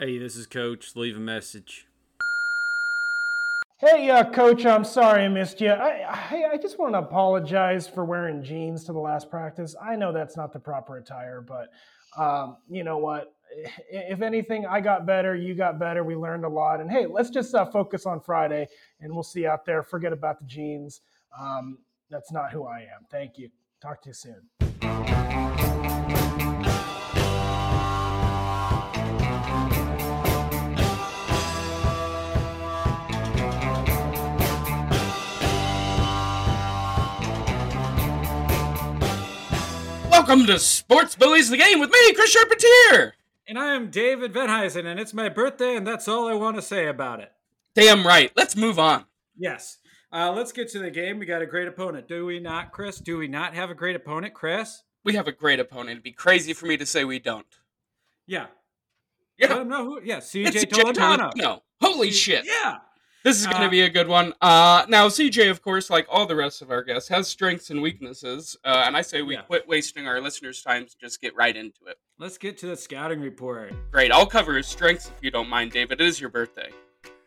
Hey, this is Coach. Leave a message. Hey, uh, Coach, I'm sorry I missed you. I, I, I just want to apologize for wearing jeans to the last practice. I know that's not the proper attire, but um, you know what? If anything, I got better, you got better, we learned a lot. And hey, let's just uh, focus on Friday and we'll see out there. Forget about the jeans. Um, that's not who I am. Thank you. Talk to you soon. Welcome to Sports Bullies the Game with me, Chris Charpentier. And I am David Venheisen, and it's my birthday, and that's all I want to say about it. Damn right. Let's move on. Yes. Uh, let's get to the game. We got a great opponent. Do we not, Chris? Do we not have a great opponent, Chris? We have a great opponent. It'd be crazy for me to say we don't. Yeah. Yeah. Let 'em know who. Yeah, CJ Toledano. Toledano. Holy shit. Yeah. This is going to Uh, be a good one. Uh, now, CJ, of course, like all the rest of our guests, has strengths and weaknesses. Uh, and I say we Yeah. quit wasting our listeners' time and just get right into it. Let's get to the scouting report. Great. I'll cover his strengths if you don't mind, David. It is your birthday.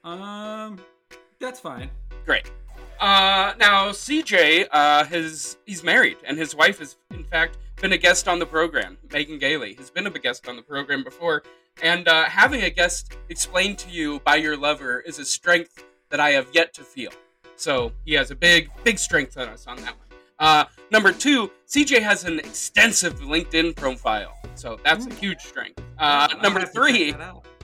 Um, that's fine. Great. Uh, now CJ, uh, his he's married, and his wife has in fact been a guest on the program. Megan Gailey has been a guest on the program before, and uh, having a guest explained to you by your lover is a strength that I have yet to feel. So he has a big, big strength on us on that one. Uh, number two, CJ has an extensive LinkedIn profile, so that's a huge strength. Uh, number have to check three.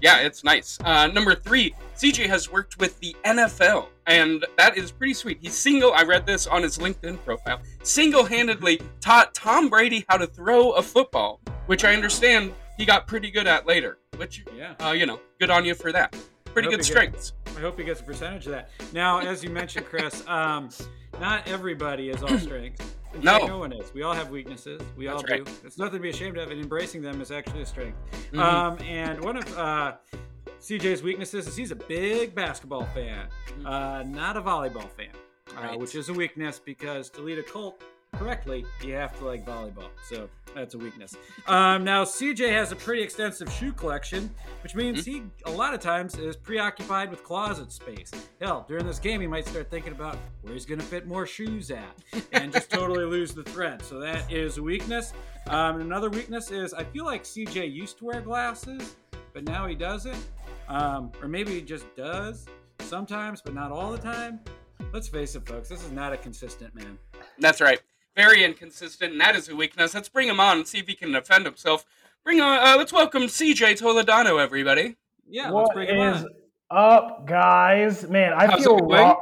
Yeah, it's nice. Uh, number three, CJ has worked with the NFL, and that is pretty sweet. He's single. I read this on his LinkedIn profile. Single-handedly taught Tom Brady how to throw a football, which I understand he got pretty good at later. Which, Yeah. uh, you know, good on you for that. Pretty good strengths. I hope he gets a percentage of that. Now, as you mentioned, Chris, um, not everybody is all strengths. No. no one is. We all have weaknesses. We all That's right. do. It's nothing to be ashamed of, and embracing them is actually a strength. Mhm. Um, and one of uh, CJ's weaknesses is he's a big basketball fan, uh, not a volleyball fan, uh, which is a weakness because to lead a cult correctly, you have to like volleyball. So that's a weakness. Um, now CJ has a pretty extensive shoe collection, which means he a lot of times is preoccupied with closet space. Hell, during this game, he might start thinking about where he's going to fit more shoes at, and just totally lose the thread. So that is a weakness. Um, another weakness is I feel like CJ used to wear glasses, but now he doesn't, um, or maybe he just does sometimes, but not all the time. Let's face it, folks. This is not a consistent man. That's right. Very inconsistent, and that is a weakness. Let's bring him on and see if he can defend himself. Bring on. Uh, let's welcome CJ Toledano, everybody. Yeah, let's bring him is on. up, guys? Man, I How's feel going? raw.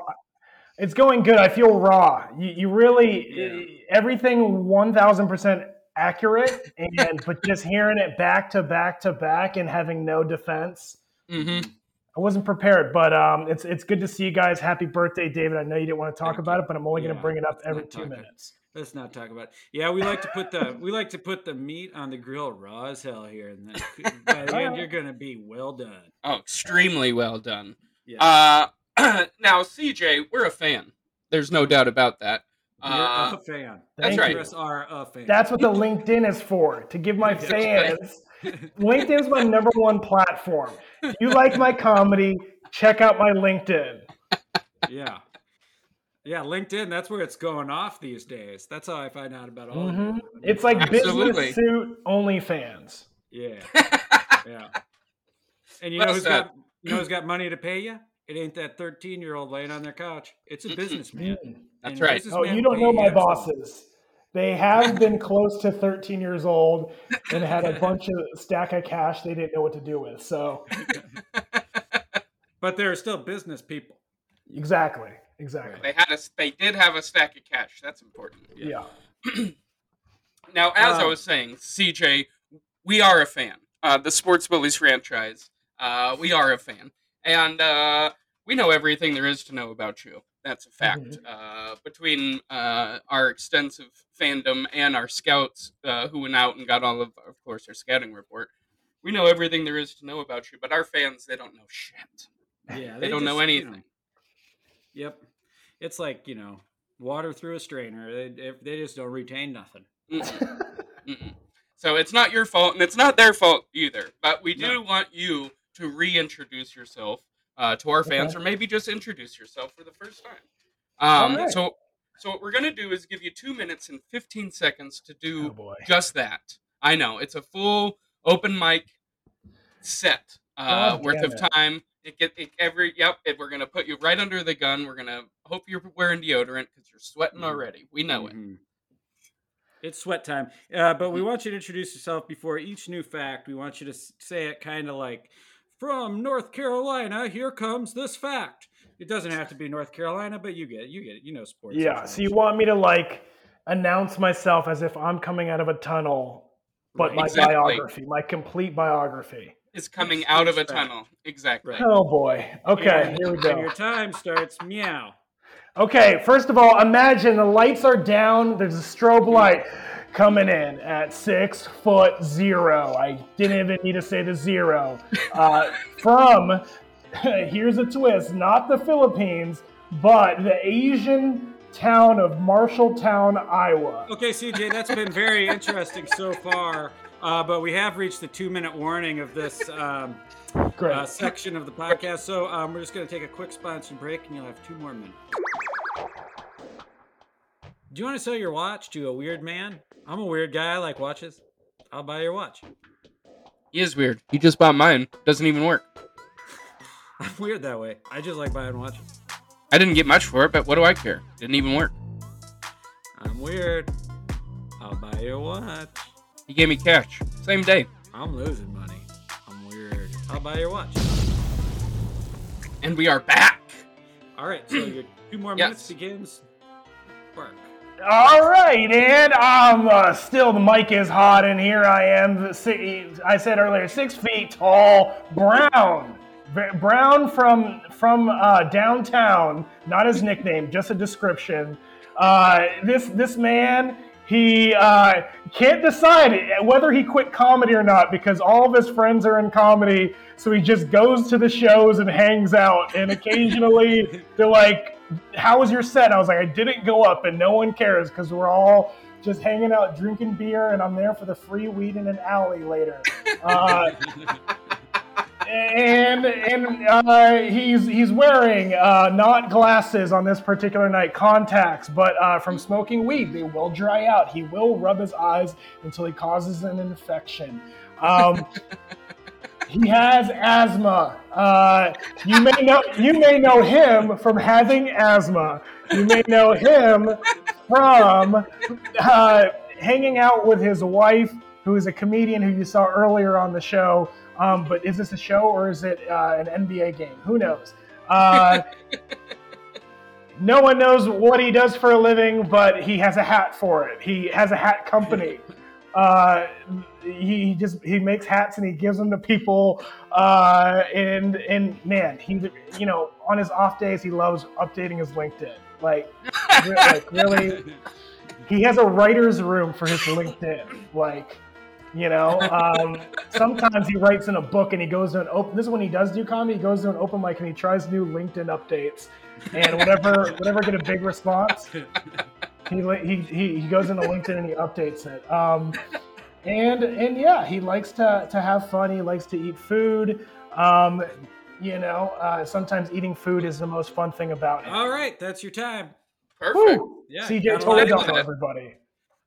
It's going good. I feel raw. You, you really Yeah. everything one thousand percent accurate, and but just hearing it back to back to back and having no defense. Mm-hmm. I wasn't prepared, but um, it's it's good to see you guys. Happy birthday, David! I know you didn't want to talk Thank about you. it, but I'm only going to bring it up every two talk it. minutes. Let's not talk about. It. Yeah, we like to put the we like to put the meat on the grill raw as hell here, and then by the end you're gonna be well done. Oh, extremely well done. Yeah, Uh, now, CJ, we're a fan. There's no doubt about that. you're Uh, a fan. that's Thank right. you. Are a fan. That's what the LinkedIn is for to give my That's right. fans. LinkedIn's my number one platform. If you like my comedy, check out my LinkedIn. yeah, yeah. LinkedIn. That's where it's going off these days. That's how I find out about all. of Mhm. it. It's like Absolutely. business suit OnlyFans. Yeah, yeah. And you know Well who's said. got you know who's got money to pay you? It ain't that thirteen year old laying on their couch. It's a businessman. That's And right. Oh, you don't know my handsomely. bosses. They have been close to 13 years old and had a bunch of stack of cash they didn't know what to do with. So, But they're still business people. exactly, exactly. they had a, they did have a stack of cash. That's important. Yeah. Now, as I Um, was saying, CJ, we are a fan. Uh, the Sports Bullies franchise. Uh, we are a fan, and uh, we know everything there is to know about you. That's a fact. Mhm. Uh, between uh, our extensive fandom and our scouts, uh, who went out and got all of, of course, our scouting report, we know everything there is to know about you. But our fans, they don't know shit. Yeah, They don't know just, you anything. yep, it's like you know water through a strainer. They they- they just don't retain nothing. Mm-mm. Mm-mm. So it's not your fault, and it's not their fault either. But we do No. want you to reintroduce yourself uh, to our fans, Okay. or maybe just introduce yourself for the first time. All Um, right. So, so what we're gonna do is give you two minutes and fifteen seconds to do Oh boy. just that. I know it's a full open mic set uh, God worth of it. time. It get it, every yep. It, we're gonna put you right under the gun. We're gonna hope you're wearing deodorant because you're sweating Mhm. already. We know it. Mhm. It's sweat time. Uh, but we want you to introduce yourself before each new fact. We want you to say it kind of like, from North Carolina, here comes this fact. It doesn't have to be North Carolina, but you get it. You get it. You know sports. Yeah. So you want me to like announce myself as if I'm coming out of a tunnel, but Right. my Exactly. biography, my complete biography. It's coming out of a huge fact. tunnel. Exactly. Right. Oh boy. Okay, And- here we And go. your time starts meow. Okay, first of all, imagine the lights are down. There's a strobe light coming in at six foot zero. I didn't even need to say the zero. Uh, from, here's a twist, not the Philippines, but the Asian town of Marshalltown, Iowa. Okay, CJ, that's been very interesting so far. Uh, but we have reached the two minute warning of this um, Great. uh, section of the podcast. So um, we're just going to take a quick sponsor break and you'll have two more minutes. Do you want to sell your watch to a weird man? I'm a weird guy. I like watches. I'll buy your watch. He is weird. He just bought mine. Doesn't even work. I'm weird that way. I just like buying watches. I didn't get much for it, but what do I care? Didn't even work. I'm weird. I'll buy your watch. He gave me cash. Same day. I'm losing money. I'm weird. I'll buy your watch. And we are back. All right, so your two more Yes. minutes begins. Work. All right, and um, uh, still the mic is hot, and here I am. the I said earlier, six feet tall, brown, brown from from uh, downtown. Not his nickname, just a description. Uh, this this man, he uh, can't decide whether he quit comedy or not because all of his friends are in comedy. So he just goes to the shows and hangs out, and occasionally they're like, "How was your set?" I was like, "I didn't go up, and no one cares because we're all just hanging out, drinking beer, and I'm there for the free weed in an alley later." Uh, and and uh, he's he's wearing uh, not glasses on this particular night, contacts, but uh, from smoking weed, they will dry out. He will rub his eyes until he causes an infection. Um, he has asthma. Uh, you may know you may know him from having asthma. You may know him from uh, hanging out with his wife, who is a comedian who you saw earlier on the show. Um, but is this a show or is it uh, an NBA game? Who knows? Uh, no one knows what he does for a living, but he has a hat for it. He has a hat company. Uh, he, just he makes hats and he gives them to people. Uh, and and man, he you know on his off days he loves updating his LinkedIn. Like, like really, he has a writer's room for his LinkedIn. Like, you know, um, sometimes he writes in a book and he goes to an open. This is when he does do comedy. He goes to an open mic and he tries new LinkedIn updates, and whatever whatever get a big response, he li- he he, he goes into LinkedIn and he updates it. Um, and and yeah, he likes to to have fun. He likes to eat food. Um, you know, uh, sometimes eating food is the most fun thing about it. All right, that's your time. Perfect. Woo! Yeah, CJ got a told lot it of up for that. everybody.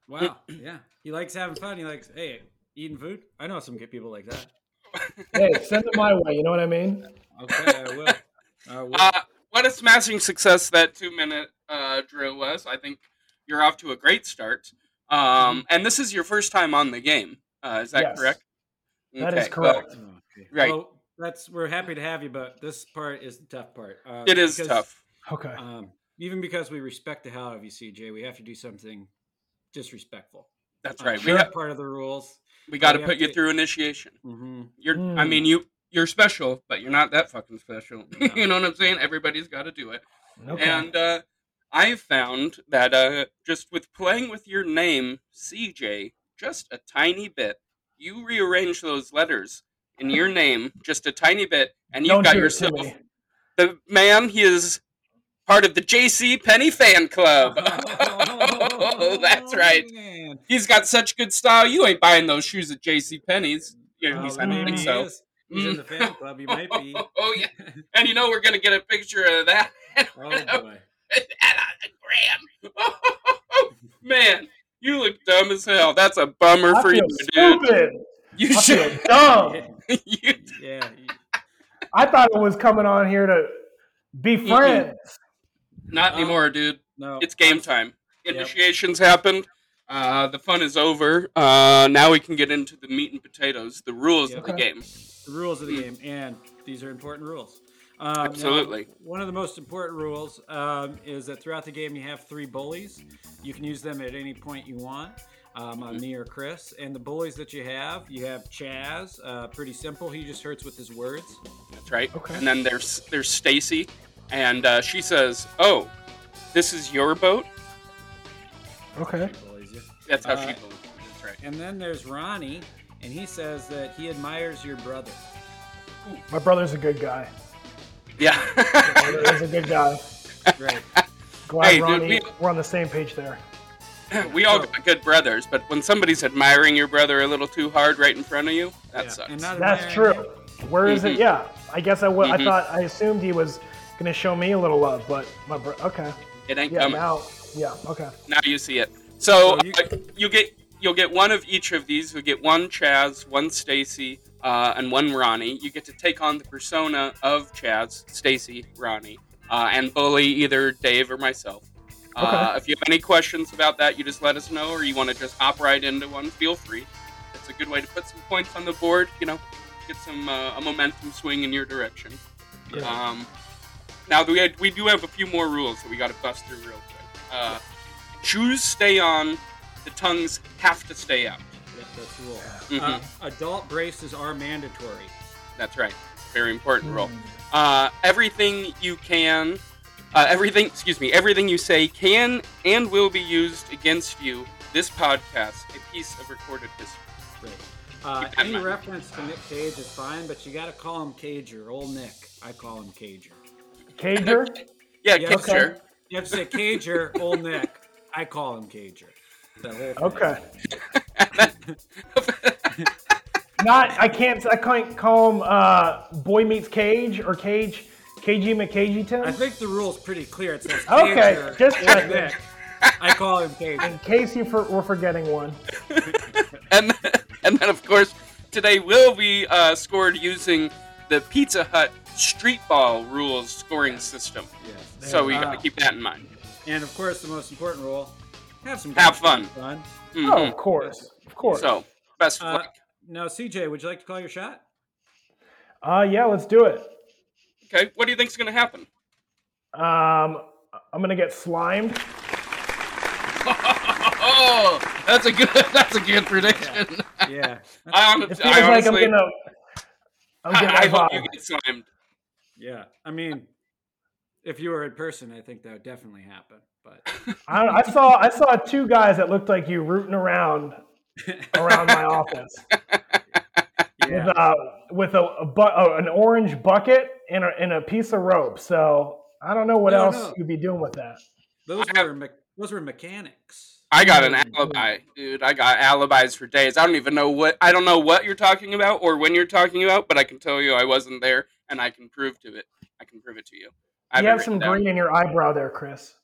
Wow. Yeah. He likes having fun. He likes, hey, eating food. I know some good people like that. Hey, send it my way. You know what I mean? Okay, I will. I will. Uh, what a smashing success that two minute uh, drill was. I think you're off to a great start. Um, and this is your first time on the game. Uh, is that Yes. correct? That is Okay, well, correct. Oh, okay. right. Well, that's we're happy to have you, but this part is the tough part. Uh, it is because, tough. Okay. Um, even because we respect the hell out of you, CJ, we have to do something disrespectful. That's right. sure, We ha- part of the rules. We got to put you to- through initiation. Mm-hmm. You're. I Mm. mean, you. You're special, but you're not that fucking special. No. you know what I'm saying? Everybody's got to do it. Okay. And uh, I've found that uh, just with playing with your name, CJ, just a tiny bit, you rearrange those letters in your name just a tiny bit, and you've Don't got yourself the man. He is part of the JC Penney fan club. oh, that's right. Man. He's got such good style. You ain't buying those shoes at JC Penney's. Yeah, at Oh, least I don't think he so. is. He's in Mm. the fan club. He might be. Oh yeah, and you know we're gonna get a picture of that. Oh boy. Graham. Man, you look dumb as hell. That's a bummer I for you, feel dude. You I should. feel dumb. you, Yeah. he- I thought it was coming on here to be friends. not anymore, dude. No. It's game time. Yep. Initiations happened. Uh, the fun is over. Uh, now we can get into the meat and potatoes, the rules of the game. the rules of the game, and these are important rules. Um, now, Absolutely. one of the most important rules um, is that throughout the game you have three bullies. You can use them at any point you want. Um, on me or Chris, and the bullies that you have, you have Chaz. Uh, pretty simple. He just hurts with his words. That's right. Okay. And then there's there's Stacy, and uh, she says, "Oh, this is your boat." Okay. He bullies you. That's how Uh, she believes. That's right. And then there's Ronnie, and he says that he admires your brother. My brother's a good guy. Yeah. My brother's a good guy. Right. Glad Hey, dude, Ronnie, we- we're on the same page there. we all got good brothers, but when somebody's admiring your brother a little too hard right in front of you, that Yeah, sucks. and That's true. Where is Mhm. it? Yeah. I guess I would. Mhm. I thought I assumed he was gonna show me a little love, but my bro- okay. it ain't Yeah. coming. Now. Yeah. Okay. Now you see it. So So you- uh, you get you'll get one of each of these. You'll get one Chaz, one Stacy, uh, and one Ronnie. You get to take on the persona of Chaz, Stacy, Ronnie, uh, and bully either Dave or myself. Uh, Okay. if you have any questions about that, you just let us know, or you want to just hop right into one, feel free. It's a good way to put some points on the board. You know, get some uh, a momentum swing in your direction. Yeah. Um, now we had, we do have a few more rules that we got to bust through real quick. Uh, shoes stay on, the tongues have to stay out. Yep, that's the rule. Mhm. Uh, adult braces are mandatory. That's right. Very important rule. Mm. Uh, everything you can, uh, everything, excuse me, everything you say can and will be used against you. This podcast, a piece of recorded history. Right. Uh, Keep that in any mind. reference to Nick Cage is fine, but you got to call him Cager. Old Nick. I call him Cager. Cager. Yeah, Yeah, yeah okay. Sure. You have to say Cager, Old Nick. I call him Cager. That whole thing. Okay. Not. I can't. I can't call him uh, Boy Meets Cage or Cage. KG McCageyton. I think the rule's pretty clear. It says Cager, Okay, just Old checking. Nick. I call him Cager. In case you for, were forgetting one. and then, and then of course today will be uh, scored using the Pizza Hut street ball rules scoring system. Yes. So we got to keep that in mind. And of course, the most important rule: have some Have goddamn fun. fun. Mhm. Oh, of course. Of course. So best of Uh, luck. now, CJ, would you like to call your shot? Uh, yeah, let's do it. Okay, what do you think's gonna happen? Um, I'm gonna get slimed. oh, that's a good. That's a good prediction. Yeah. I, hon- It feels I like I'm gonna. I'm getting I, I hope you get slimed. Yeah. I mean, if you were in person, I think that would definitely happen. But I, I saw I saw two guys that looked like you rooting around around my office yeah. with uh with a, a bu- uh, an orange bucket and a, and a piece of rope. So I don't know what No, else no. you'd be doing with that. those I were me- those were mechanics. I got an alibi, dude. I got alibis for days. I don't even know what I don't know what you're talking about or when you're talking about, but I can tell you I wasn't there, and I can prove to it. I can prove it to you. I You have some green in your eyebrow there, Chris.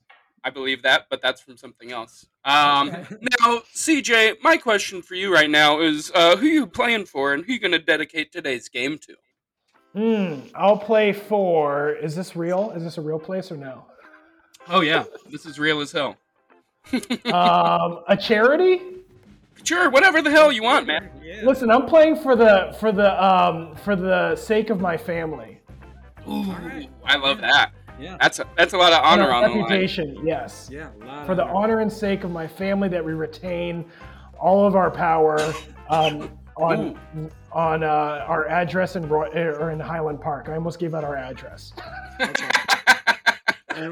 I believe that, but that's from something else. Um, now, CJ, my question for you right now is: uh, Who you playing for, and who you going to dedicate today's game to? Hmm. I'll play for. Is this real? Is this a real place or no? Oh yeah, this is real as hell. um, a charity. Sure, whatever the hell you want, man. Yeah. Listen, I'm playing for the for the um for the sake of my family. Ooh, right. I love that. Yeah. That's a, that's a lot of honor on our the line. reputation, yes. Yeah. A lot For the of honor and sake of my family, that we retain all of our power um, on on uh, our address in Roy, or in Highland Park. I almost gave out our address. And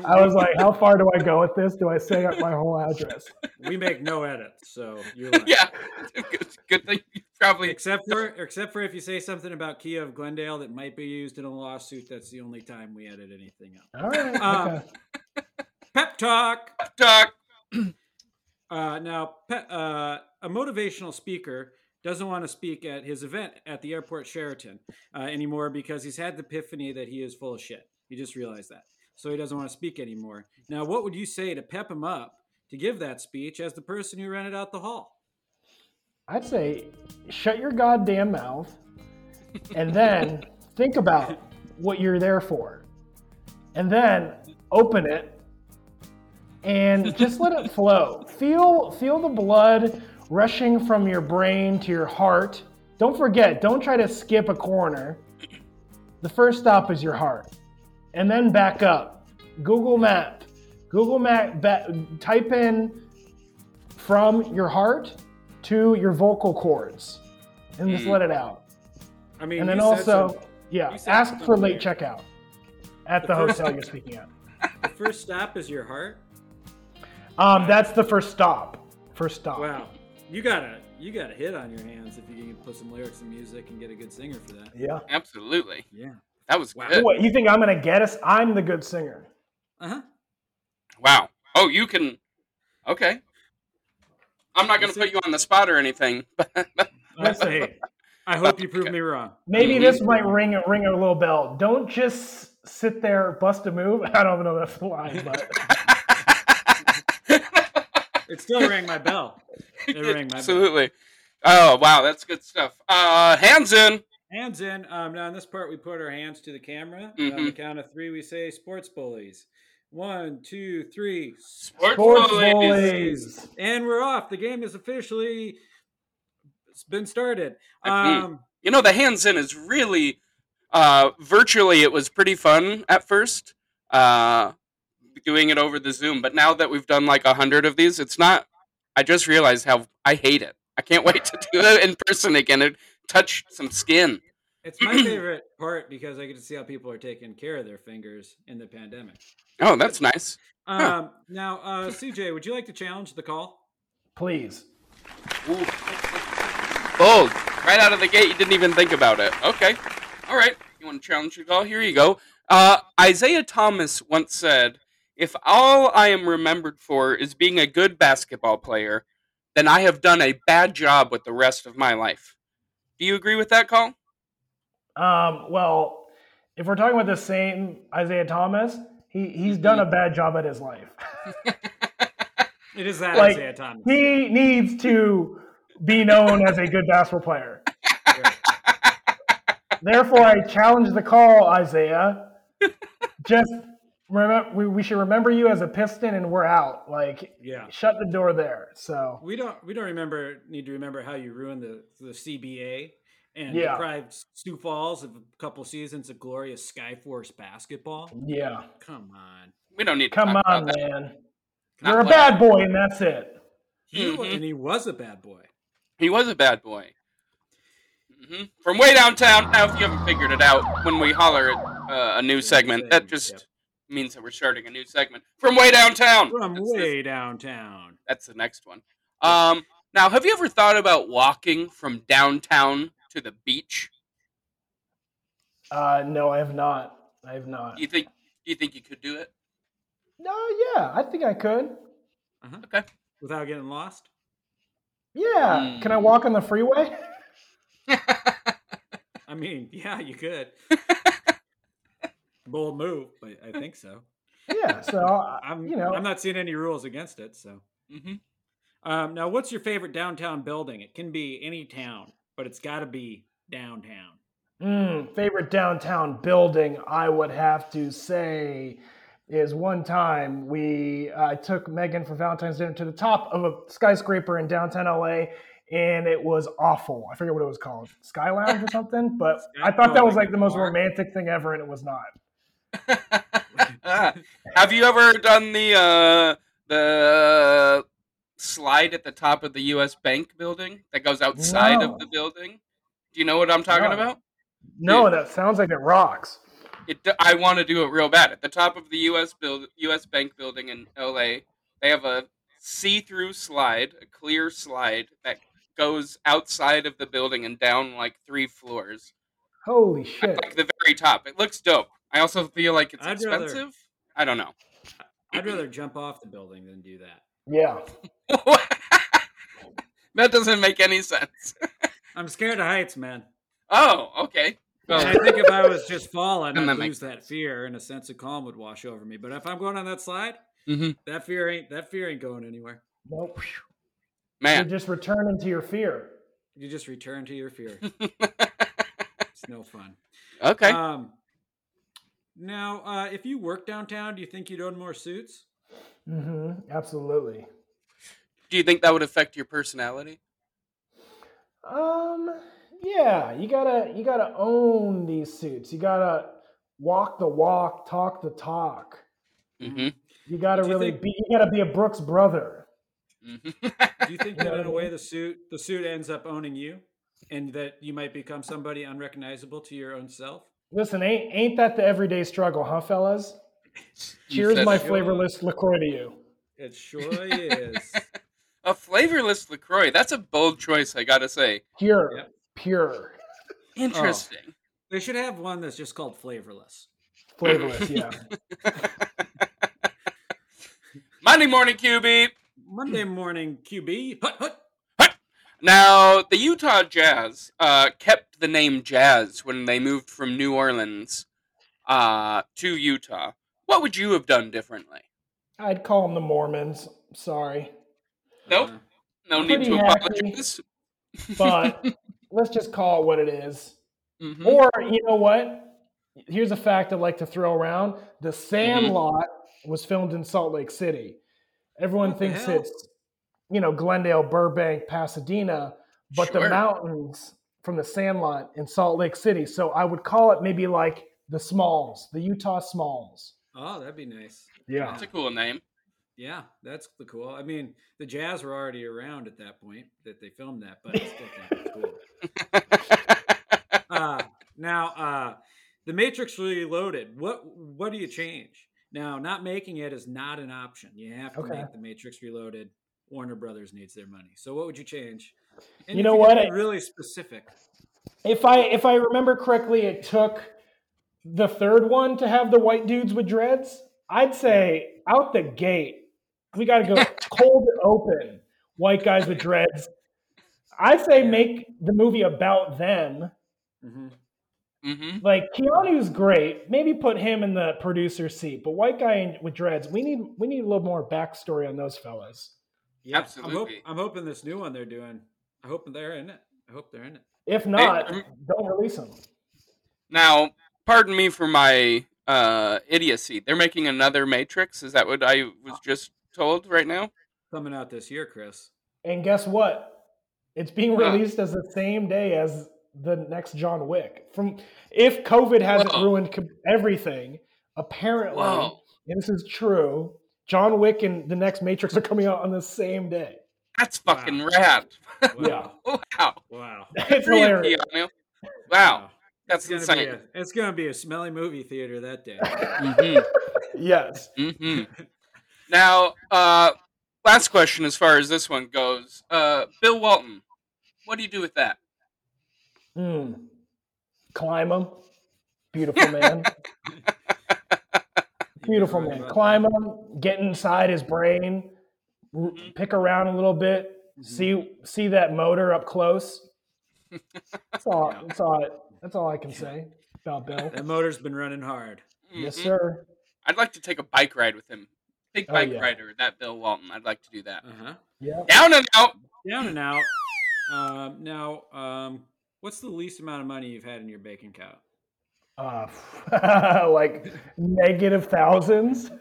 I was like, how far do I go with this? Do I say my whole address? we make no edits, so you're right. yeah, good, good thing you probably. Except for except for if you say something about Kia of Glendale that might be used in a lawsuit, that's the only time we edit anything out. All right. Um, okay. Pep talk. Doc, Uh, now, pe- uh, a motivational speaker doesn't want to speak at his event at the airport Sheraton uh, anymore because he's had the epiphany that he is full of shit. He just realized that. So he doesn't want to speak anymore. Now, what would you say to pep him up to give that speech as the person who rented out the hall? I'd say shut your goddamn mouth and then think about what you're there for. And then open it and just let it flow. Feel feel the blood rushing from your brain to your heart. Don't forget, don't try to skip a corner. The first stop is your heart. And then back up. Google Map. Google Map, ba- type in from your heart to your vocal cords and just Mm. let it out. I mean, And then also, some- yeah, ask something for late weird. checkout at the The first- hotel you're speaking at. the first stop is your heart. Um, that's the first stop. First stop. Wow, you got a you got a hit on your hands if you can put some lyrics and music and get a good singer for that. Yeah. Absolutely. Yeah. That was Wow. good. What you think I'm gonna get us? I'm the good singer. Uh huh. Wow. Oh, you can. Okay. I'm not going to put you on the spot or anything, but I say, I hope you prove me wrong. Maybe Mhm. this might ring a ring a little bell. Don't just sit there, bust a move. I don't even know if that's the line, but It still rang my bell. It rang my bell. Absolutely. Oh wow, that's good stuff. Uh, hands in. Hands in. Um, now in this part, we put our hands to the camera. Mm-hmm. On the count of three, we say sports bullies. One, two, three. Sports, sports bullies. bullies. And we're off. The game is officially it's been started. Um, You know, the hands in is really, uh, virtually it was pretty fun at first, uh, doing it over the Zoom. But now that we've done like a hundred of these, it's not. I just realized how I hate it. I can't wait to do it in person again and touch some skin. it's my favorite part because I get to see how people are taking care of their fingers in the pandemic. Oh, that's nice. Um, now, uh, CJ, would you like to challenge the call? Please. Ooh. Bold. Right out of the gate, you didn't even think about it. Okay. All right. You want to challenge the call? Here you go. Uh, Isiah Thomas once said, If all I am remembered for is being a good basketball player, then I have done a bad job with the rest of my life. Do you agree with that call? Um, well, if we're talking about the same Isiah Thomas, he, he's done a bad job at his life. It is that Like, Isiah Thomas. he needs to be known as a good basketball player. Therefore, I challenge the call, Isiah. Just remember, we, we should remember you as a Piston, and we're out. Like, Yeah. shut the door there. So, We don't we don't remember need to remember how you ruined the the CBA and Yeah. deprived Sioux Falls of a couple seasons of glorious Skyforce basketball. yeah, Come on. We don't need to come on, man. Not You're a bad boy, and that's it. He wa- Mhm. and he was a bad boy. He was a bad boy. hmm From way downtown. Now, if you haven't figured it out, when we holler at uh, a new segment, that just Yep. Means that we're starting a new segment. From way downtown. From That's this- way downtown. That's the next one. Um, now, have you ever thought about walking from downtown to the beach? Uh, no, I have not. I have not. Do you think? Do you think you could do it? No, yeah, I think I could. Okay. Without getting lost? Yeah. Hmm. Can I walk on the freeway? I mean, yeah, you could. Bold move, but I think so. Yeah. So, I- I'm you know, I'm not seeing any rules against it, so hmm Um, now, what's your favorite downtown building? It can be any town, but it's got to be downtown. Mm, favorite downtown building, I would have to say, is one time we I took Megan for Valentine's dinner to the top of a skyscraper in downtown LA, and it was awful. I forget what it was called, Sky Lounge or something. But I thought that was like the most romantic thing ever, and it was not. Have you ever done the uh, the slide at the top of the U.S. Bank building that goes outside No. of the building? Do you know what I'm talking No. about? No, that sounds like it rocks. It. I want to do it real bad. At the top of the U.S. build U.S. Bank building in L.A., they have a see-through slide, a clear slide that goes outside of the building and down like three floors, Holy at shit! like the very top. It looks dope. I also feel like it's I'd rather- expensive. I don't know. I'd rather jump off the building than do that. Yeah. that doesn't make any sense. I'm scared of heights, man. Oh, okay. And I think if I was just falling, And I'd that lose makes that fear, and a sense of calm would wash over me. But if I'm going on that slide, mhm. that fear ain't that fear ain't going anywhere. Nope. man. You're just returning to your fear. You just return to your fear. It's no fun. okay. Um, now, uh, if you work downtown, do you think you'd own more suits? Mm-hmm. Absolutely. Do you think that would affect your personality? Um. Yeah, you gotta you gotta own these suits. You gotta walk the walk, talk the talk. Mm-hmm. You gotta you really think- be. You gotta be a Brooks brother. mm-hmm. Do you think that in a way the suit the suit ends up owning you, and that you might become somebody unrecognizable to your own self? Listen, ain't ain't that the everyday struggle, huh, fellas? Cheers, my it. flavorless Lacroix to you. It sure is. a flavorless Lacroix. That's a bold choice, I gotta say. Pure, Yep. pure, Interesting. Oh. they should have one that's just called flavorless. flavorless. Yeah. Monday morning, QB. Monday morning QB. Hut, hut. Now, the Utah Jazz uh, kept the name Jazz when they moved from New Orleans uh, to Utah. What would you have done differently? I'd call them the Mormons. Sorry, Nope. Uh, No need Pretty to happy. apologize. but let's just call it what it is. Mhm. Or you know what? Here's a fact I'd like to throw around: The Sandlot was filmed in Salt Lake City. Everyone What thinks it's you know Glendale, Burbank, Pasadena, but the mountains from the Sandlot in Salt Lake City. So I would call it maybe like the Smalls, the Utah Smalls. oh, that'd be nice. Yeah. That's a cool name. Yeah, that's the cool. I mean, the Jazz were already around at that point that they filmed that, but I still think it's cool. uh, now, uh, the Matrix Reloaded. What what do you change? Now, not making it is not an option. You have to Okay. make the Matrix Reloaded. Warner Brothers needs their money. So, what would you change? And You know could what? I- really specific. If I if I remember correctly, it took the third one to have the white dudes with dreads. I'd say out the gate, we got to go cold open. White guys with dreads. I'd say make the movie about them. hmm hmm Like Keanu's great. Maybe put him in the producer seat. But white guy with dreads, we need we need a little more backstory on those fellas. Yeah, I'm, hope, Absolutely. I'm hoping this new one they're doing. I hope they're in it. I hope they're in it. If not, um, don't release them. Now, pardon me for my uh, idiocy. They're making another Matrix. Is that what I was just told right now? Coming out this year, Chris. And guess what? It's being Huh. released as the same day as the next John Wick. From if COVID hasn't Whoa. ruined everything, apparently, and this is true. John Wick and the next Matrix are coming out on the same day. That's fucking rad. Wow. wow. Wow. It's hilarious. Keanu. Wow. It's That's gonna be a, it's gonna be a smelly movie theater that day. hmm yes. hmm Now, uh, last question as far as this one goes. Uh, Bill Walton, what do you do with that? Hmm. Climb him. Beautiful man. Beautiful man. Climb that. him. Get inside his brain. r- Pick around a little bit. Mhm. See see that motor up close. That's all. Yeah. That's all. I, that's all I can say about Bill. That motor's been running hard. Yes, Mhm. sir. I'd like to take a bike ride with him. Big Oh, bike yeah. rider, that Bill Walton. I'd like to do that. Uh huh. Yeah. Down and out. Down and out. Um, now, um, what's the least amount of money you've had in your bank account? Uh, like negative thousands.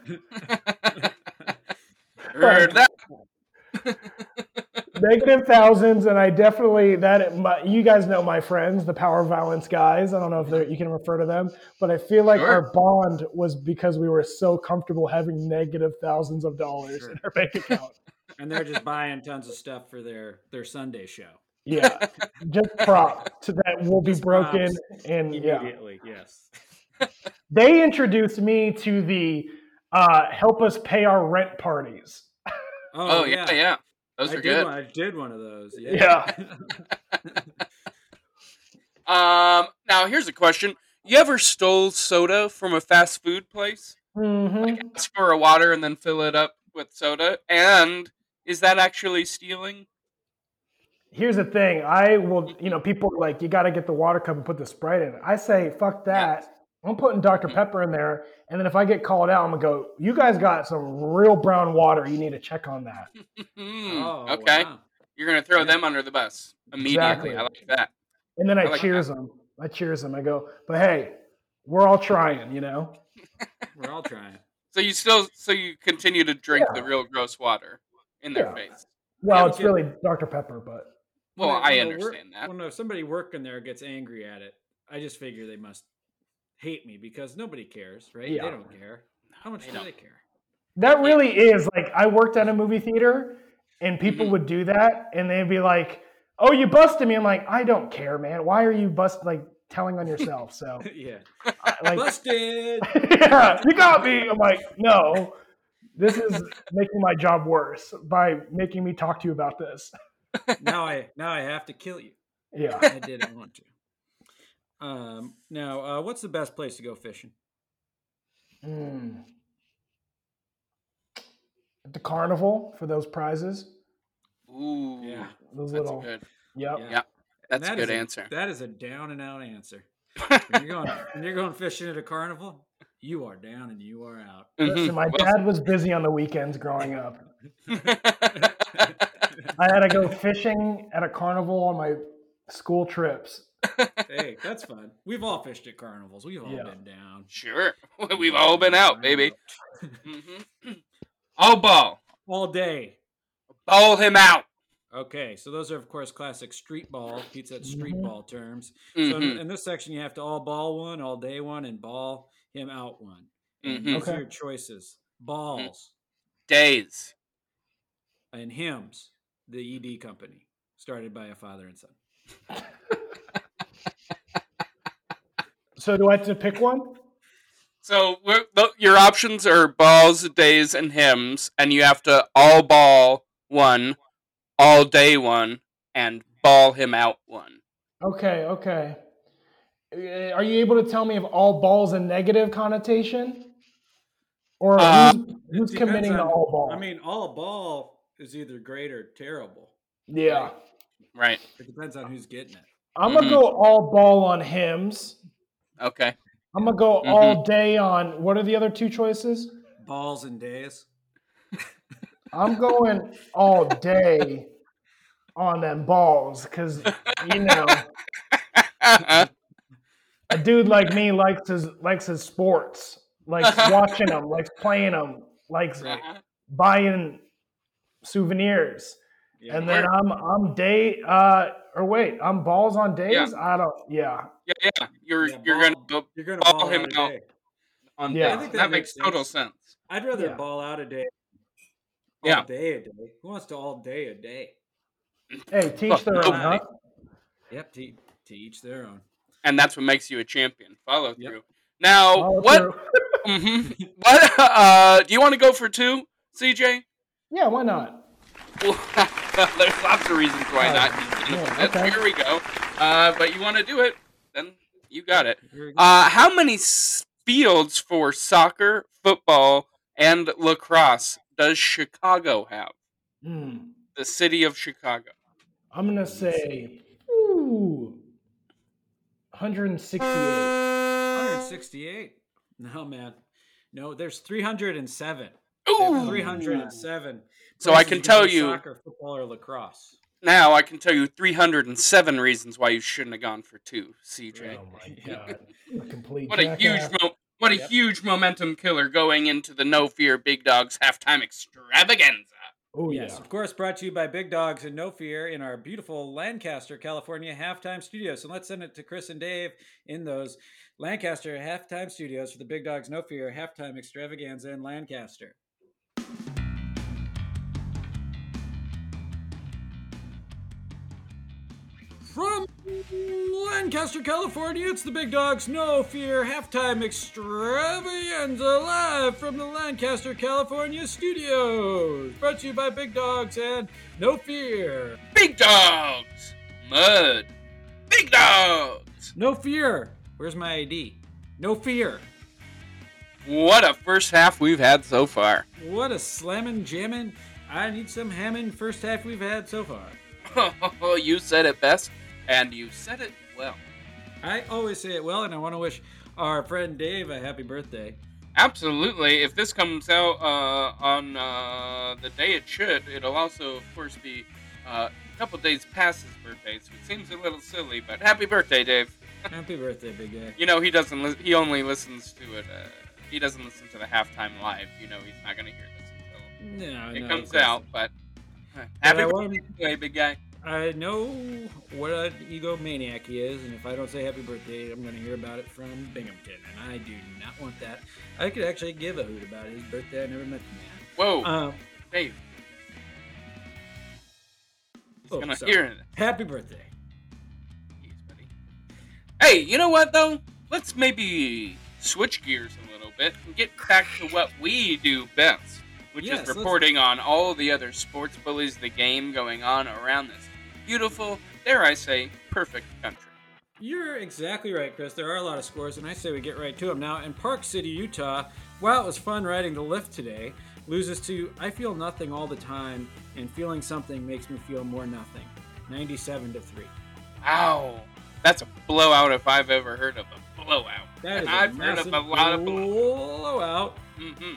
Heard that. Negative thousands, and I definitely that my, you guys know my friends, the power violence guys. I don't know if you can refer to them, but I feel like Sure. our bond was because we were so comfortable having negative thousands of dollars Sure. in our bank account. And they're just buying tons of stuff for their their Sunday show. Yeah, just prop to that will be Just broken, props. and yeah, yes. they introduced me to the uh, help us pay our rent parties. Oh, yeah, yeah. Those I are did good. One, I did one of those. Yeah. Um, now here's a question: You ever stole soda from a fast food place? hmm Ask for a water and then fill it up with soda, and is that actually stealing? Here's the thing. I will, you know, people are like, you got to get the water cup and put the Sprite in. I say, fuck that. I'm putting Dr. Mm. Pepper in there. And then if I get called out, I'm going to go, you guys got some real brown water. You need to check on that. Hmm, Oh, okay. wow. You're gonna throw them under the bus immediately. Exactly. I like that. And then I, I like cheers them. I cheers them. I go, but hey, we're all trying, you know? We're all trying. So you still, so you continue to drink Yeah. the real gross water in their Yeah. face. Well, Yeah, it's really Dr. Pepper, but Well, When a- I when a work- understand that. When uh, somebody working there gets angry at it, I just figure they must hate me because nobody cares, right? Yeah. They don't care. How much they do don't. they care? that really is like, I worked at a movie theater and people Mhm. would do that and they'd be like, oh, you busted me. I'm like, I don't care, man. Why are you bust like telling on yourself? So, yeah. like, Busted. yeah, you got me. I'm like, no, this is making my job worse by making me talk to you about this. Now I now I have to kill you. Yeah. I didn't want to. Um, now, uh, what's the best place to go fishing? Mm. At the carnival for those prizes. Ooh, Yeah. Those that's little. good. Yep. Yeah. Yeah, And That's a good is answer. That is a down and out answer. When you're going when you're going fishing at a carnival, you are down and you are out. Listen, Mhm. my Well- dad was busy on the weekends growing up. I had to go fishing at a carnival on my school trips. hey, that's fun. We've all fished at carnivals. We've all Yeah. been down. sure, we've all been out, baby. hmm All ball, All day. ball him out. Okay, so those are of course classic street ball, Pizza Hut street Mhm. ball terms. So in, in this section, you have to all ball one, all day one, and ball him out one. And Mhm. These Okay. are your choices: balls Days. and Hims. The ED company, started by a father and son. So do I have to pick one? So we're, the, your options are balls, days, and Hims, and you have to all ball one, all day one, and ball him out one. Okay, okay. Uh, Are you able to tell me if all balls a negative connotation? Or Uh, who's, who's depends committing to on- all ball? I mean, all ball is either great or terrible. yeah. Right. It depends on who's getting it. I'm going to Mhm. go all ball on Hims. Okay. I'm going to go Mm-hmm. all day on what are the other two choices? Balls and days. I'm going all day on them balls because, you know, a dude like me likes his likes his sports, likes watching them, likes playing them, likes buying souvenirs. Yeah. And then I'm I'm day uh or wait, I'm balls on days? I don't yeah. yeah, yeah. You're Yeah, you're ball- gonna You're gonna ball ball him out out. on Yeah. days. I think that, that makes makes total sense. sense. I'd rather Yeah. ball out a day. All Yeah. day a day. Who wants to all day a day? Hey, teach their own, huh? Yep, to, to each their own. And that's what makes you a champion. Follow Yep. through. Now, Follow what? through. hmm What? Uh, do you want to go for two, CJ? Yeah, why not? Well, there's lots of reasons why Oh, not. yeah, okay. Here we go. Uh, but you want to do it? Then you got it. Here we go. Uh, how many fields for soccer, football, and lacrosse does Chicago have? Hmm. The city of Chicago. I'm gonna say ooh 168. 168. No, man. No, there's 307. They have Ooh. 307. So I can tell you- Soccer, football, or lacrosse. Now I can tell you 307 reasons why you shouldn't have gone for two, CJ. Oh my god. A complete What a huge mo- what a Yep. huge momentum killer going into the No Fear Big Dogs halftime extravaganza. Oh yes, yeah. of course, brought to you by Big Dogs and No Fear in our beautiful Lancaster, California halftime studios. So let's send it to Chris and Dave in those Lancaster halftime studios for the Big Dogs No Fear halftime extravaganza in Lancaster. From Lancaster, California, it's the Big Dogs No Fear halftime extravaganza live from the Lancaster, California studios. Brought to you by Big Dogs and No Fear. Big Dogs, Mud, Big Dogs. No Fear. Where's my ID? No Fear. What a first half we've had so far. What a slammin' jammin'. I need some hammin' first half we've had so far. Oh, you said it best, and you said it well. I always say it well, and I want to wish our friend Dave a happy birthday. Absolutely. If this comes out uh, on uh, the day it should, it'll also, of course, be uh, a couple days past his birthday, so it seems a little silly. But happy birthday, Dave. Happy birthday, big guy. You know he doesn't. Li- he only listens to it. Uh, he doesn't listen to the halftime live. You know he's not gonna hear this until No, it no, comes out. But uh, happy I birthday, big guy. I know what an egomaniac he is, and if I don't say happy birthday, I'm going to hear about it from Binghamton, and I do not want that. I could actually give a hoot about his birthday. I never met the Whoa, man. Um, Dave. He's Oh, gonna hear it. happy birthday. Jeez, buddy. Hey, you know what though? Let's maybe switch gears a little bit and get back to what we do best, which Yes, is reporting on all the other sports bullies, the game going on around this beautiful, dare I say, perfect country. You're exactly right, Chris. There are a lot of scores, and I say we get right to them. Now, in Park City, Utah, while it was fun riding the lift today, loses to I feel nothing all the time, and feeling something makes me feel more nothing. 97 to 3. Wow, that's a blowout if I've ever heard of a blowout. That is I've heard of a lot of blowouts. blowout. hmm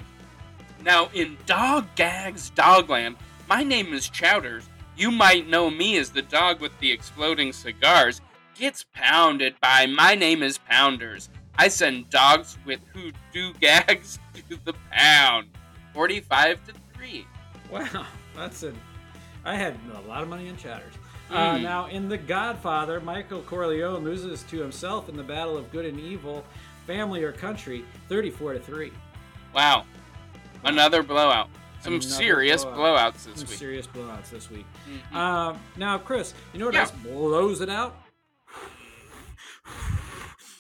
Now, in Dog Gags Dogland, my name is Chowders. You might know me as the dog with the exploding cigars. Gets pounded by my name is Pounders. I send dogs with who do gags to the pound. 45 to 3. Wow, that's a. I had a lot of money in chatters. Uh, Mm. now, in The Godfather, Michael Corleone loses to himself in the battle of good and evil, family or country, 34 to 3. Wow. Another blowout. Some serious blowout. blowouts this Some week. serious blowouts this week. Mhm. Um, now, Chris, you know what Yeah. else blows it out?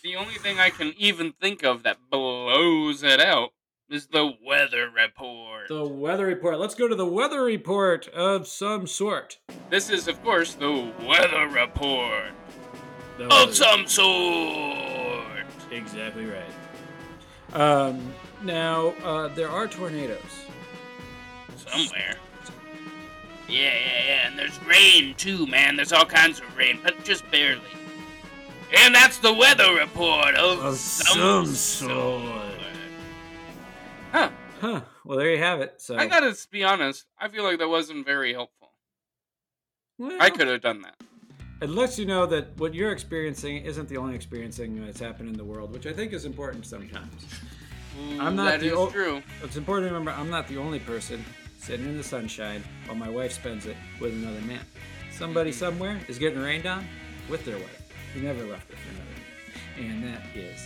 The only thing I can even think of that blows it out is the weather report. The weather report. Let's go to the weather report of some sort. This is, of course, the weather report The of weather- some sort. Exactly right. Um, now, uh, there are tornadoes. Somewhere. Yeah, yeah, yeah. And there's rain, too, man. There's all kinds of rain, but just barely. And that's the weather report of, Of some, some sort. sort. Huh. Huh. Well, there you have it. So I gotta be honest. I feel like that wasn't very helpful. well, I could have done that. It lets you know that what you're experiencing isn't the only experiencing that's happened in the world, which I think is important sometimes. Ooh, I'm not that the is ol- true. It's important to remember I'm not the only person sitting in the sunshine while my wife spends it with another man. Somebody Mhm. somewhere is getting rained on with their wife. He never left her for another man. And that is.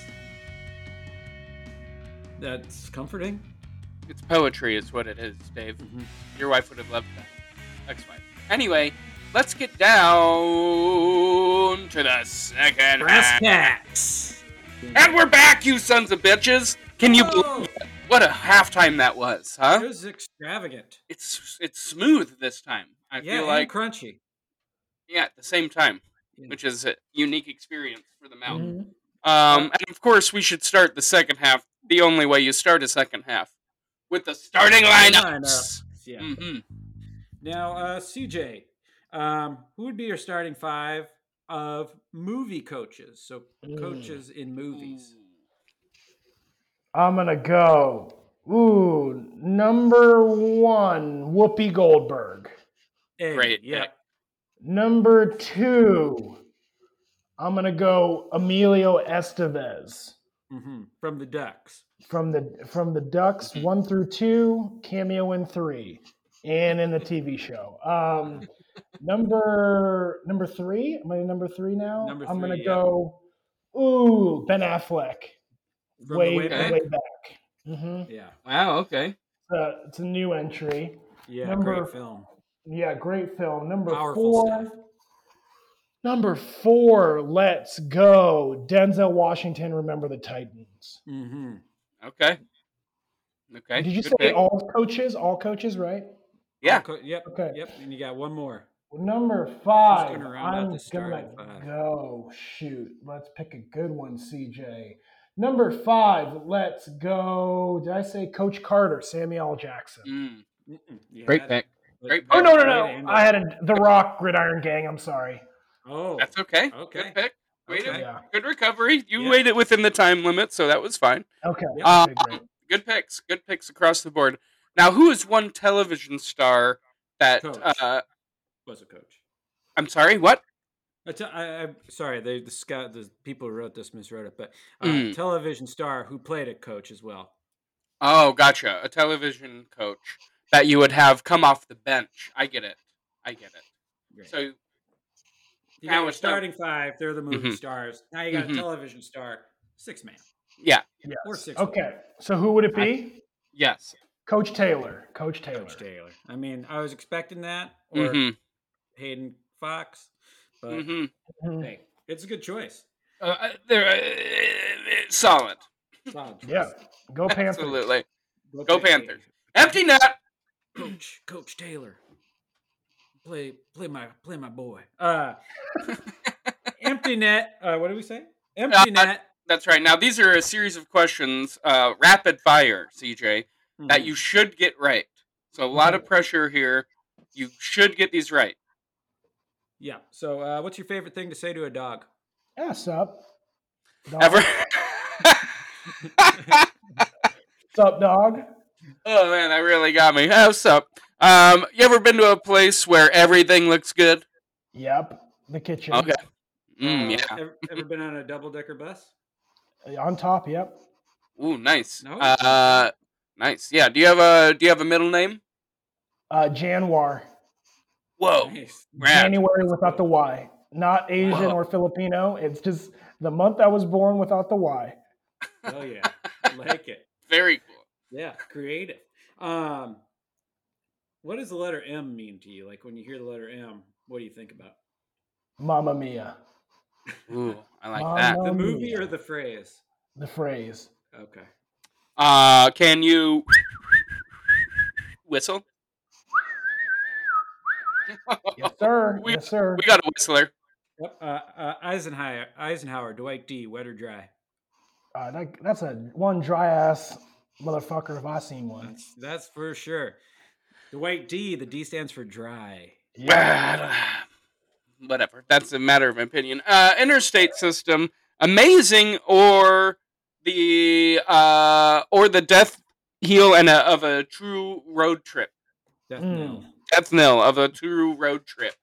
That's comforting. It's poetry, is what it is, Dave. Mhm. Your wife would have loved that. Ex-wife. Anyway, let's get down to the second Brass tacks. And we're back, you sons of bitches! Can you believe what a halftime that was, huh? It huh? was extravagant. It's it's smooth this time. I yeah, feel like and crunchy. yeah, at the same time, Yeah. which is a unique experience for the mouth. Mhm. Um, and of course, we should start the second half the only way you start a second half with the starting lineups. Lineups, Yeah. Mm-hmm. Now, uh, CJ, um, who would be your starting five of movie coaches? So Mm. coaches in movies. I'm gonna go. Ooh, number one, Whoopi Goldberg. Hey, Great Yeah. pick. Number two, I'm gonna go Emilio Estevez Mm-hmm. From the Ducks. from the from the Ducks Mhm. one through two, cameo in three, and in the TV show. Um, number number three. Am I number three now? Number I'm gonna yeah. go. Ooh, Ben Affleck. From way the way back? way back. hmm Yeah. Wow. Okay. Uh, it's a new entry. Yeah. Number- Great film. Yeah, great film. Number Powerful four. stuff. Number four, let's go. Denzel Washington, Remember the Titans. hmm Okay. Okay. Did you good say pick. all coaches? All coaches, right? Yeah. yep. Okay. Yep. And you got one more. Number five, gonna I'm gonna five. go. Shoot, let's pick a good one, CJ. Number five, let's go. Did I say Coach Carter, Samuel L. Jackson? Mm. You great pick. Great Oh no no no! I had a, the Rock Gridiron Gang. I'm sorry. Oh, That's okay. Okay. Good pick. Waited. Okay. Yeah. Good recovery. You Yeah. waited within the time limit, so that was fine. Okay. Yeah. Uh, good picks. Good picks across the board. Now, who is one television star that? Coach. Uh, was a coach. I'm sorry. What? I te- I, I, sorry, they, the scout, the people who wrote this miswrote it, but uh, Mm. television star who played a coach as well. Oh, gotcha. A television coach that you would have come off the bench. I get it. I get it. Great. So you now got your it's done. starting five; they're the movie Mhm. stars. Now you got Mhm. a television star, six man yeah. Yes. or six. Okay. So who would it be? Yes. Coach Taylor. Coach Taylor. Coach Taylor. I mean, I was expecting that or hmm Hayden Fox, but hmm Mhm. hey, it's a good choice. Uh, they're uh, solid. Solid. Yeah. Go Panthers. Absolutely. Go, Go Taylor. Panthers. Empty net. Coach Coach Taylor. Play play my play my boy. Uh empty net. Uh what do we say? Empty Uh, net. That's right. Now these are a series of questions, uh, rapid fire, CJ, that Mhm. you should get right. So a lot of pressure here. You should get these right. Yeah. So uh what's your favorite thing to say to a dog? Ass up. Dog. Ever? What's up, dog? oh man, that really got me. Oh, what's up? Um, you ever been to a place where everything looks good? Yep. The kitchen. Okay. Uh, Mm, yeah. Ever, ever been on a double decker bus? On top. Yep. Ooh, nice. No? Uh, nice. Yeah. Do you have a Do you have a middle name? Uh, Januar. Whoa. Nice. January without the Y. Not Asian Whoa. or Filipino. It's just the month I was born without the Y. Oh yeah. like it. Very cool. Yeah, creative. Um what does the letter M mean to you? Like when you hear the letter M, what do you think about? Mamma mia. Ooh, I like Mama. that. The movie yeah. or the phrase? The phrase. Okay. Uh, can you whistle? Yes, sir. We- yes, sir. We got a whistler. Yep. Uh, uh, Eisenhower, Eisenhower, Dwight D, wet or dry? Uh, that, that's a one dry ass motherfucker if I seen one. That's, that's for sure. Dwight D, the D stands for dry. Yeah. Whatever. That's a matter of opinion. Uh, interstate system, amazing, or the uh, or the death heel and a, of a true road trip. Death Mm. Knell. Death knell of a true road trip.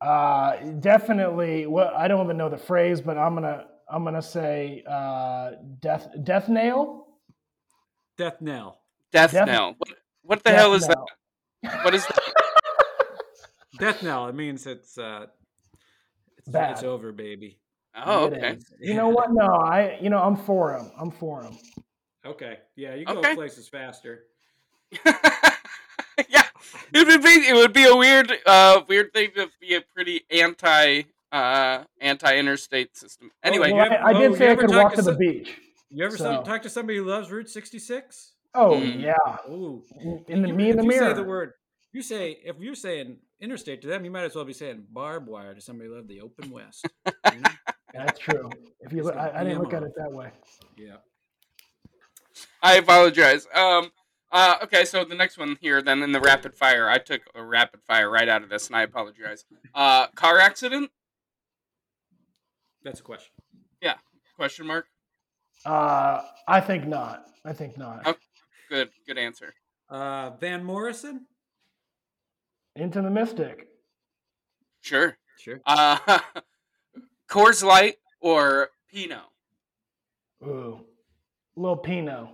Uh, definitely. Well, I don't even know the phrase, but I'm gonna I'm gonna say uh, death death nail. Death knell. Death, Death- knell. What, what the hell is knell. that? What is that? Death knell. It means it's uh it's, Bad. it's over, baby. Oh, It okay. is. You know what? No, I you know I'm for him. I'm for him. Okay. Yeah, you go Okay. places faster. yeah, it would be it would be a weird uh weird thing to be a pretty anti uh anti interstate system. Anyway, Well, you have- I, I oh, did you say I ever could walk to to the some- beach. You ever So- talk to somebody who loves Route 66? Oh Mm. yeah, Ooh. in the You- me in the you mirror. say the word, you say if you're saying interstate to them, you might as well be saying barbed wire to somebody who loved the open west. you know? That's true. If you, look, I, I didn't be look at it that way. Yeah. I apologize. Um uh okay, so the next one here then in the rapid fire. I took a rapid fire right out of this and I apologize. Uh car accident? That's a question. Yeah. Question mark. Uh, I think not. I think not. Okay. Good good answer. Uh, Van Morrison? Into the Mystic. Sure. Sure. Uh Coors Light or Pinot? Ooh, little Pinot.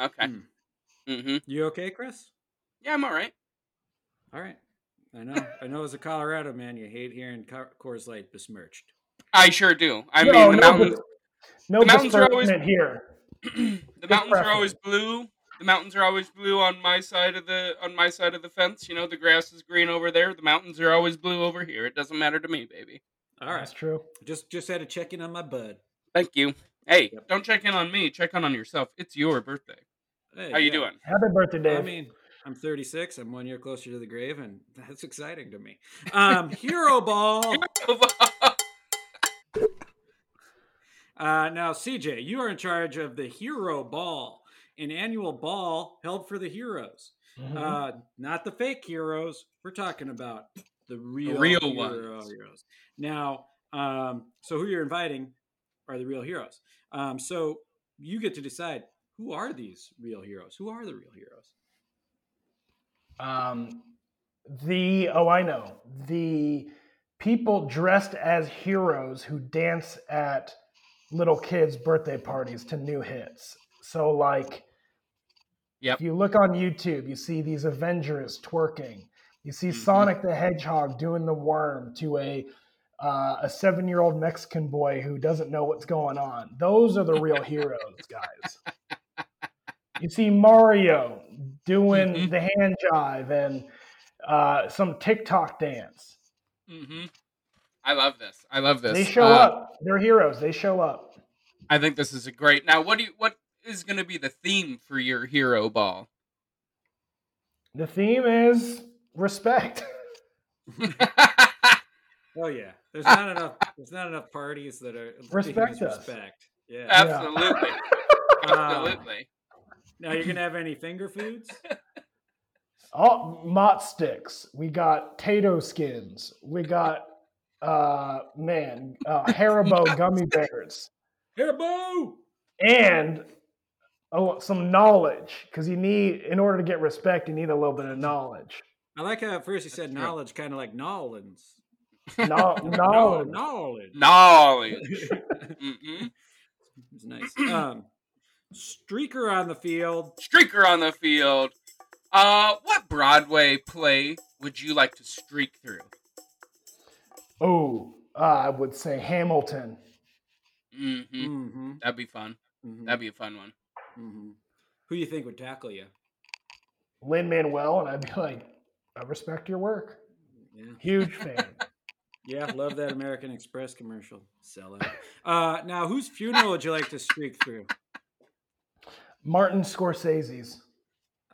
Okay. Hmm. Mhm. You okay, Chris? Yeah, I'm all right. All right. I know. I know as a Colorado man, you hate hearing Car- Coors Light besmirched. I sure do. I no, mean, the no, mountains bes- no the mountains are always- besmirchment here. the mountains are always blue. The mountains are always blue on my side of the on my side of the fence. You know, the grass is green over there. The mountains are always blue over here. It doesn't matter to me, baby. All right. That's true. Just just had to check in on my bud. Thank you. Hey, Yep. don't check in on me. Check in on yourself. It's your birthday. Hey, How you yeah. doing? Happy birthday, Dave. I mean, I'm 36. I'm one year closer to the grave, and that's exciting to me. Um, Hero Ball. Uh, now, CJ, you are in charge of the Hero Ball, an annual ball held for the heroes. Mhm. Uh, not the fake heroes. We're talking about the real, real hero ones. heroes. Now, um, so who you're inviting are the real heroes. Um, so you get to decide who are these real heroes. Who are the real heroes? Um, the oh, I know the people dressed as heroes who dance at little kids' birthday parties to new hits. So, like, Yep. if you look on YouTube, you see these Avengers twerking. You see Mhm. Sonic the Hedgehog doing the worm to a uh, a seven year old Mexican boy who doesn't know what's going on. Those are the real heroes, guys. You see Mario doing Mhm. the hand jive and uh, some TikTok dance. hmm I love this. I love this. They show Uh, up. They're heroes. They show up. I think this is a great. Now, what do you? What is going to be the theme for your hero ball? The theme is respect. Oh yeah, there's not enough. There's not enough parties that are Respect themes us. Respect. Yeah. Absolutely. Um, Absolutely. Now you're gonna have any finger foods? Oh, mott sticks. We got Tato skins. We got uh man, uh, Haribo gummy bears, Haribo. and oh, some knowledge because you need in order to get respect, you need a little bit of knowledge. I like how at first you said true. knowledge, kind of like Nolans. No, No, knowledge. knowledge. Knowledge. hmm it's nice. Um, streaker on the field. Streaker on the field. Uh, what Broadway play would you like to streak through? Oh, uh, I would say Hamilton. hmm Mm-hmm. That'd be fun. mm-hmm, That'd be a fun one. hmm Who you think would tackle you? Lin Manuel, and I'd be like, I respect your work. Yeah. Huge fan. Yeah, love that American Express commercial. Sell it. Uh, now, whose funeral would you like to streak through? Martin Scorsese's.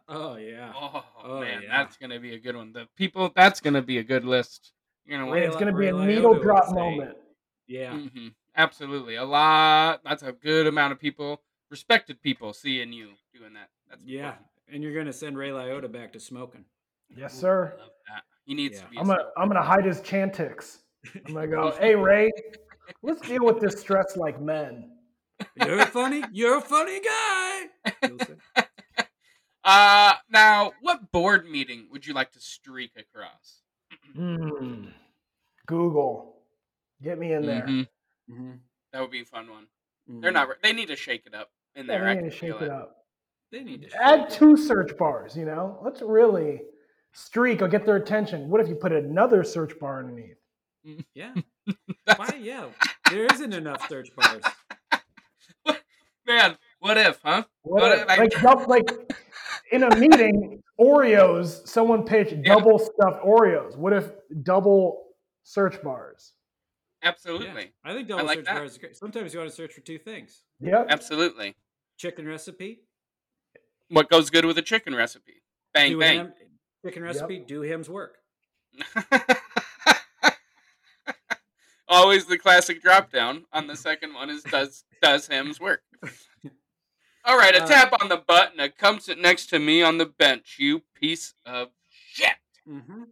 Oh yeah. Oh, Oh, man, yeah. that's gonna be a good one. The people, that's gonna be a good list. You're gonna Ray it's going to be a needle drop moment. Yeah. hmm Absolutely, a lot. That's a good amount of people, respected people, seeing you doing that. That's Yeah. important. And you're gonna send Ray Liotta back to smoking. Yes, I sir. love that. He needs Yeah. to be. I'm gonna I'm gonna hide his chantix. I'm gonna go, hey Ray, let's deal with this stress like men. You're a funny. You're a funny guy. You'll. Uh, now, what board meeting would you like to streak across? Hmm. Google, get me in there. Mhm. Mhm, That would be a fun one. mhm. They're not. They need to shake it up in Yeah, there. I they can need to shake it it. up. They need to Add it. two search bars. You know, let's really streak. I'll get their attention. What if you put another search bar underneath? Yeah. Why? Yeah. There isn't enough search bars. Man, what if, huh? What But, if- like- like, dou- like in a meeting, Oreos. Someone pitched Yeah. double stuffed Oreos. What if double search bars? Yeah. Absolutely. I think double like search that. bars is great. Sometimes you want to search for two things: Yep. Absolutely. chicken recipe, What goes good with a chicken recipe? Bang do bang. him, chicken recipe, do Hims work. Always the classic drop down on the second one is does does Hims work. All right, a Uh, tap on the butt and a come sit next to me on the bench, you piece of shit. Mm-hmm.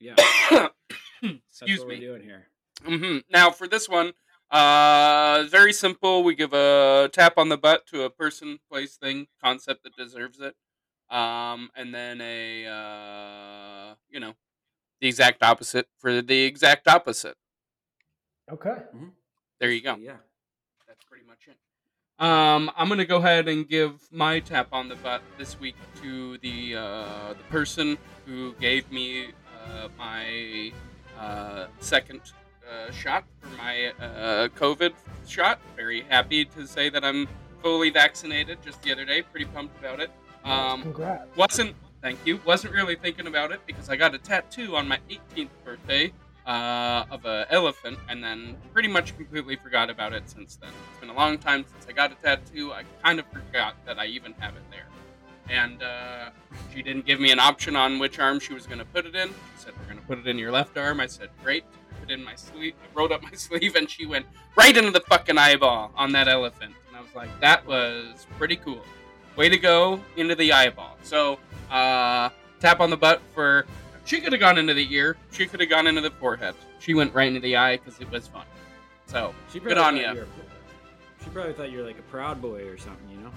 Yeah. That's Excuse what me. we're doing here. hmm Now for this one, uh, very simple. We give a tap on the butt to a person, place, thing, concept that deserves it, um, and then a uh, you know, the exact opposite for the exact opposite. Okay. There you go. Yeah. That's pretty much it. Um, I'm gonna go ahead and give my tap on the butt this week to the uh, the person who gave me uh, my uh, second uh, shot for my uh, COVID shot. Very happy to say that I'm fully vaccinated. Just the other day, pretty pumped about it. Um, Congrats. wasn't thank you wasn't really thinking about it because i got a tattoo on my 18th birthday uh, of a elephant and then pretty much completely forgot about it since then. It's been a long time since i got a tattoo. I kind of forgot that i even have it there. And uh, she didn't give me an option on which arm she was going to put it in. She said we're going to put it in your left arm. I said great. I put it in my sleeve I rolled up my sleeve and she went right into the fucking eyeball on that elephant. And i was like that was pretty cool. Way to go into the eyeball. So uh, tap on the butt for. She could have gone into the ear. She could have gone into the forehead. She went right into the eye because it was fun. So She good on you. She probably thought you were like a proud boy or something, you know.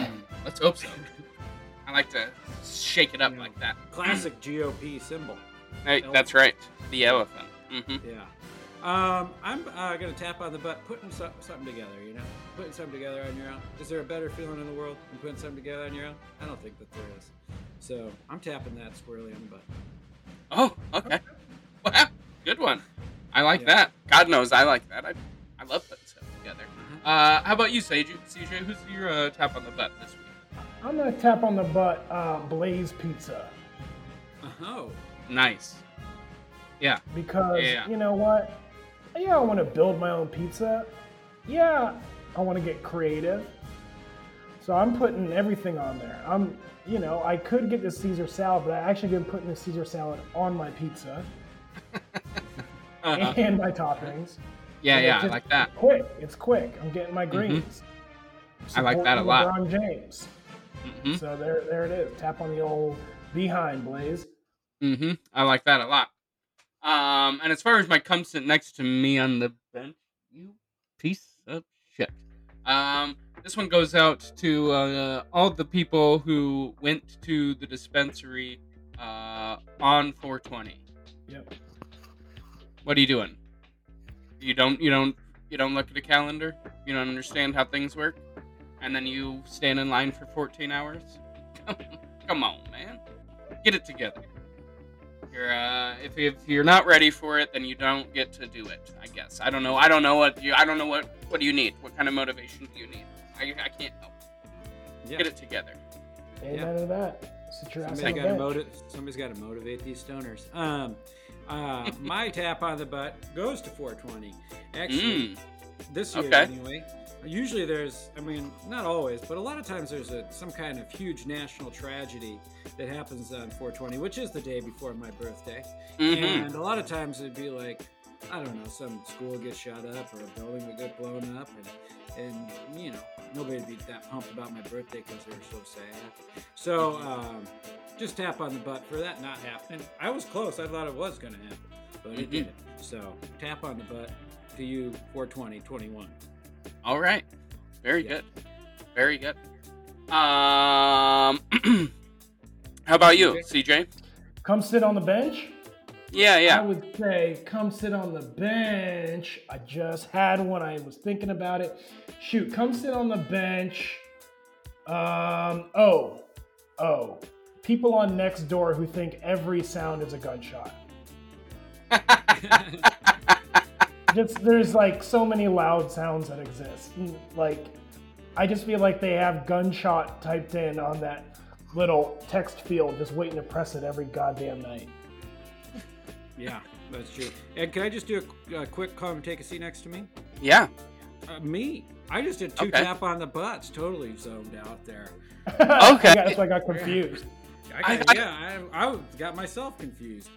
mm, let's hope so. I like to shake it up like that. Classic GOP symbol. Hey, that's right. The elephant. hmm Yeah. Um, I'm uh, gonna tap on the butt, putting so- something together. You know, putting something together on your own. Is there a better feeling in the world than putting something together on your own? I don't think that there is. So I'm tapping that squarely on the butt. Oh, okay. Wow, good one. I like Yeah. that. God knows I like that. I, I love putting stuff together. Uh, how about you, Sage? CJ, who's your uh, tap on the butt this week? I'm gonna tap on the butt. Uh, Blaze Pizza Oh, Nice. Yeah. because Yeah. you know what? Yeah, I want to build my own pizza. Yeah, I want to get creative. So I'm putting everything on there. I'm, you know, I could get the Caesar salad, but I actually been putting the Caesar salad on my pizza Uh-huh. and my toppings. Yeah, And yeah, I like that. Quick, it's quick. I'm getting my greens. I like that a lot. LeBron James. hmm So there, there it is. Tap on the old behind, Blaze. Mm-hmm. I like that a lot. Um, and as far as my come sit next to me on the bench, you piece of shit. Um, this one goes out to uh, all the people who went to the dispensary uh, on 420. Yep. What are you doing? You don't you don't you don't look at a calendar. You don't understand how things work, and then you stand in line for 14 hours. Come on, man, get it together. You're uh, if if you're not ready for it, then you don't get to do it. I guess I don't know. I don't know what you. I don't know what what do you need. What kind of motivation do you need? I, I can't help. yeah. Get it together. Amen to that. Sit your ass on Somebody the got to bench. motiv- Somebody's got to motivate these stoners. Um, uh, my tap on the butt goes to 420. Actually, Mm. this year Okay. anyway. Usually there's, I mean, not always, but a lot of times there's a some kind of huge national tragedy that happens on 420, which is the day before my birthday. hmm And a lot of times it'd be like, I don't know, some school gets shot up or a building would get blown up, and and you know nobody'd be that pumped about my birthday because they were so sad. So um, just tap on the butt for that not happening. I was close. I thought it was going to happen, but it Mhm. didn't. So tap on the butt to you 420 21. All right. Very Yeah. good. Very good. Um, how about you, CJ? Come sit on the bench. Yeah, yeah. I would say, come sit on the bench. I just had one. I was thinking about it. Shoot, come sit on the bench. Um, oh, oh. People on next door who think every sound is a gunshot. Just there's like so many loud sounds that exist. Mm, Like, I just feel like they have gunshot typed in on that little text field, just waiting to press it every goddamn night. Yeah, that's true. And can I just do a, a quick come take a seat next to me? yeah. Uh, me. I just did two Okay. tap on the butts. Totally zoned out there. Okay. That's why I got confused. I, got, I- yeah, I, I got myself confused.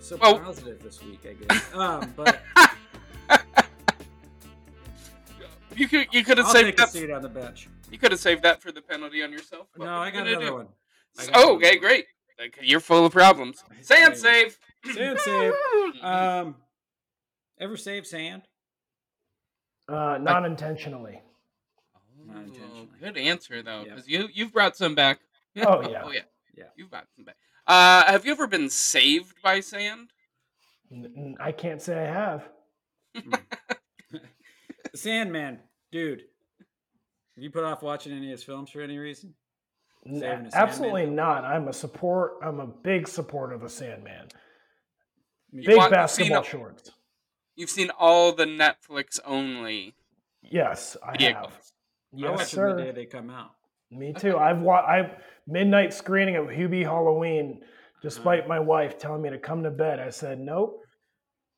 So Oh. positive this week, I guess. Um, but You could you could have I'll saved take a that. seat on the bench. You could have saved that for the penalty on yourself. What No, I you got gonna another do? one. Got Oh, another okay, one. great. Like, You're full of problems. Sand save. Sand save. Um, ever save sand? Uh, not intentionally. Not intentionally. Oh, good answer though, Yeah. because you you've brought some back. Oh, yeah. oh yeah. Yeah. You've brought some back. Uh, have you ever been saved by sand? N- n- I can't say I have. Sandman, dude. Have you put off watching any of his films for any reason? N- absolutely Sandman? not. I'm a support. I'm a big supporter of the Sandman. Me Big want- basketball seen- shorts. You've seen all the Netflix only. Yes, I Vehicles. have. I watch Yes, them the day they come out. Me too. I've watched. I've midnight screening of Hubie Halloween, despite Uh-huh. my wife telling me to come to bed. I said nope.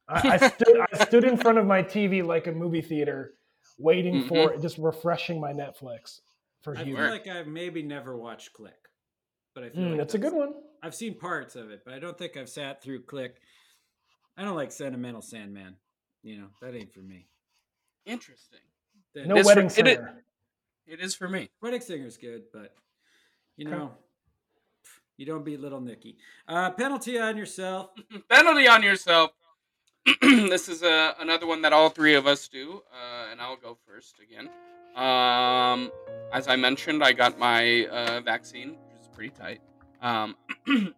I, I stood I stood in front of my TV like a movie theater, waiting for just refreshing my Netflix for I Hubie. feel like I've maybe never watched Click, but I feel Mm, like that's a good one. I've seen parts of it, but I don't think I've sat through Click. I don't like sentimental Sandman. You know that ain't for me. Interesting. Then- No This- wedding it- it- singer. It is for me. Wedding Singer's good, but you Okay. know, you don't beat Little Nicky. Uh, penalty on yourself. Penalty on yourself. this is uh, another one that all three of us do, uh, and I'll go first again. Um, as I mentioned, I got my uh, vaccine, which is pretty tight. Um,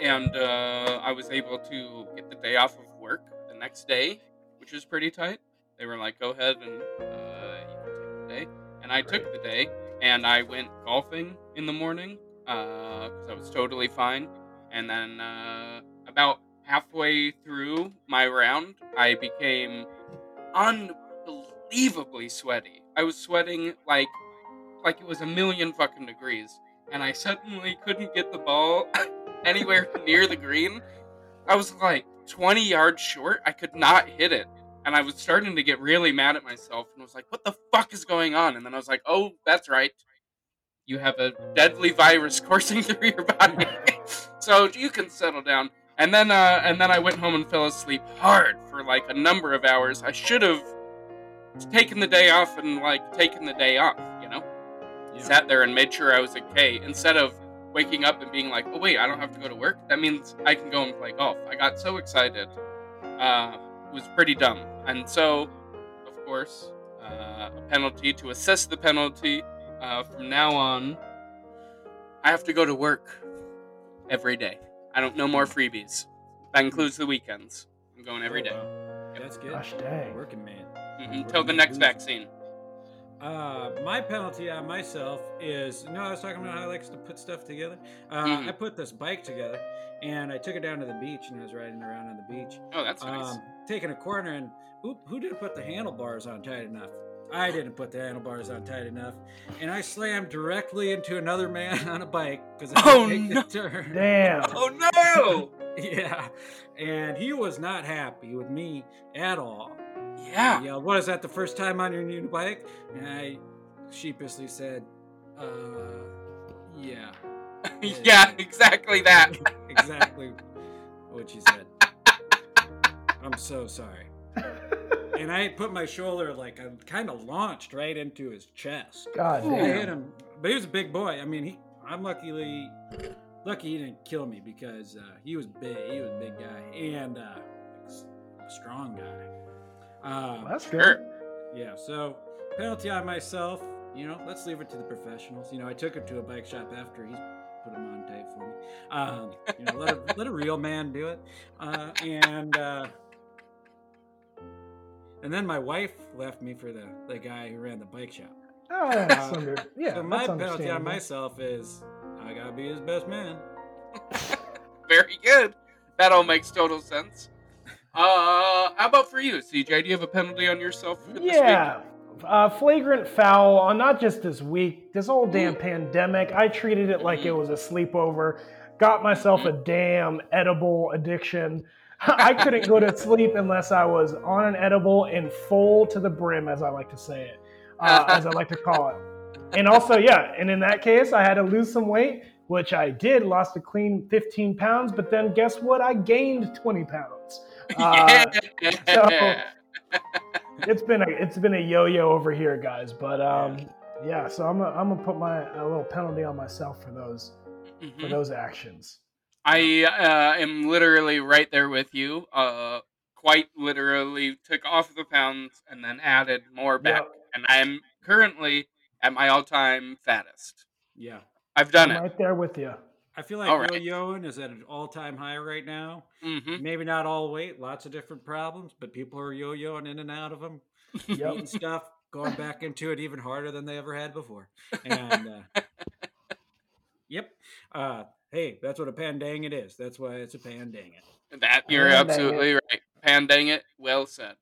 and uh, I was able to get the day off of work the next day, which is pretty tight. They were like, "Go ahead and uh, you can take the day," and I took the day, and I went golfing in the morning because I was totally fine. And then uh, about halfway through my round, I became unbelievably sweaty. I was sweating like like it was a million fucking degrees, and I suddenly couldn't get the ball anywhere near the green. I was like 20 yards short. I could not hit it. And I was starting to get really mad at myself and was like, what the fuck is going on? And then I was like, oh, that's right. You have a deadly virus coursing through your body. so you can settle down. And then uh, and then I went home and fell asleep hard for like a number of hours. I should have taken the day off and like taken the day off, you know? Yeah. Sat there and made sure I was okay instead of waking up and being like, "Oh wait, I don't have to go to work. That means I can go and play golf." I got so excited. Uh, it was pretty dumb. And so, of course, uh, a penalty to assess the penalty. Uh, from now on, I have to go to work every day. I don't know more freebies. That includes the weekends. I'm going every day Oh, wow. That's good. Gosh dang. Working man. Mhm, till the next vaccine. Uh, my penalty on myself is you know I was talking about how I likes to put stuff together. Uh, Mhm. I put this bike together, and I took it down to the beach, and I was riding around on the beach, Oh, that's nice. um, taking a corner, and oop, who didn't put the handlebars on tight enough? I didn't put the handlebars on tight enough, and I slammed directly into another man on a bike because I Oh, taking no. a turn. Damn. oh no! Yeah, and he was not happy with me at all. Yeah. He yelled, "What is that? The first time on your new bike?" And I sheepishly said, "Uh, yeah, yeah, exactly that. exactly what you said." I'm so sorry. And I put my shoulder like I kind of launched right into his chest. God I hit him, but he was a big boy. I mean, he. I'm luckily lucky he didn't kill me because uh, he was big. He was a big guy and uh, a strong guy. Um, That's good. yeah, so penalty on myself. You know, let's leave it to the professionals. You know, I took him to a bike shop after he's put him on tape for me. Um, you know, let a, let a real man do it. Uh, and uh, and then my wife left me for the the guy who ran the bike shop. Oh, that's Uh, under, yeah, so my that's penalty on myself is I gotta be his best man. Very good. That all makes total sense. Uh, how about for you, CJ? Do you have a penalty on yourself for this week? Yeah. Uh, flagrant foul on not just this week, this whole damn pandemic. I treated it like it was a sleepover. Got myself a damn edible addiction. I couldn't go to sleep unless I was on an edible and full to the brim, as I like to say it, uh, as I like to call it. And also, yeah, and in that case, I had to lose some weight, which I did, lost a clean 15 pounds, but then guess what? I gained 20 pounds. Uh, yeah. it's been a it's been a yo-yo over here, guys. But um, yeah. So I'm gonna, I'm gonna put my a little penalty on myself for those for Mhm. those actions. I uh, am literally right there with you. Uh, quite literally took off the pounds and then added more back, Yep. and I'm currently at my all-time fattest. Yeah. I've done I'm it. right there with you. I feel like All right. yo-yoing is at an all-time high right now. hmm Maybe not all weight, lots of different problems, but people are yo-yoing in and out of them, Yep. eating stuff, going back into it even harder than they ever had before. And uh, yep, uh, hey, that's what a pandang it is. That's why it's a pandang it. That you're Pan dang it. absolutely right. Pandang it. Well said.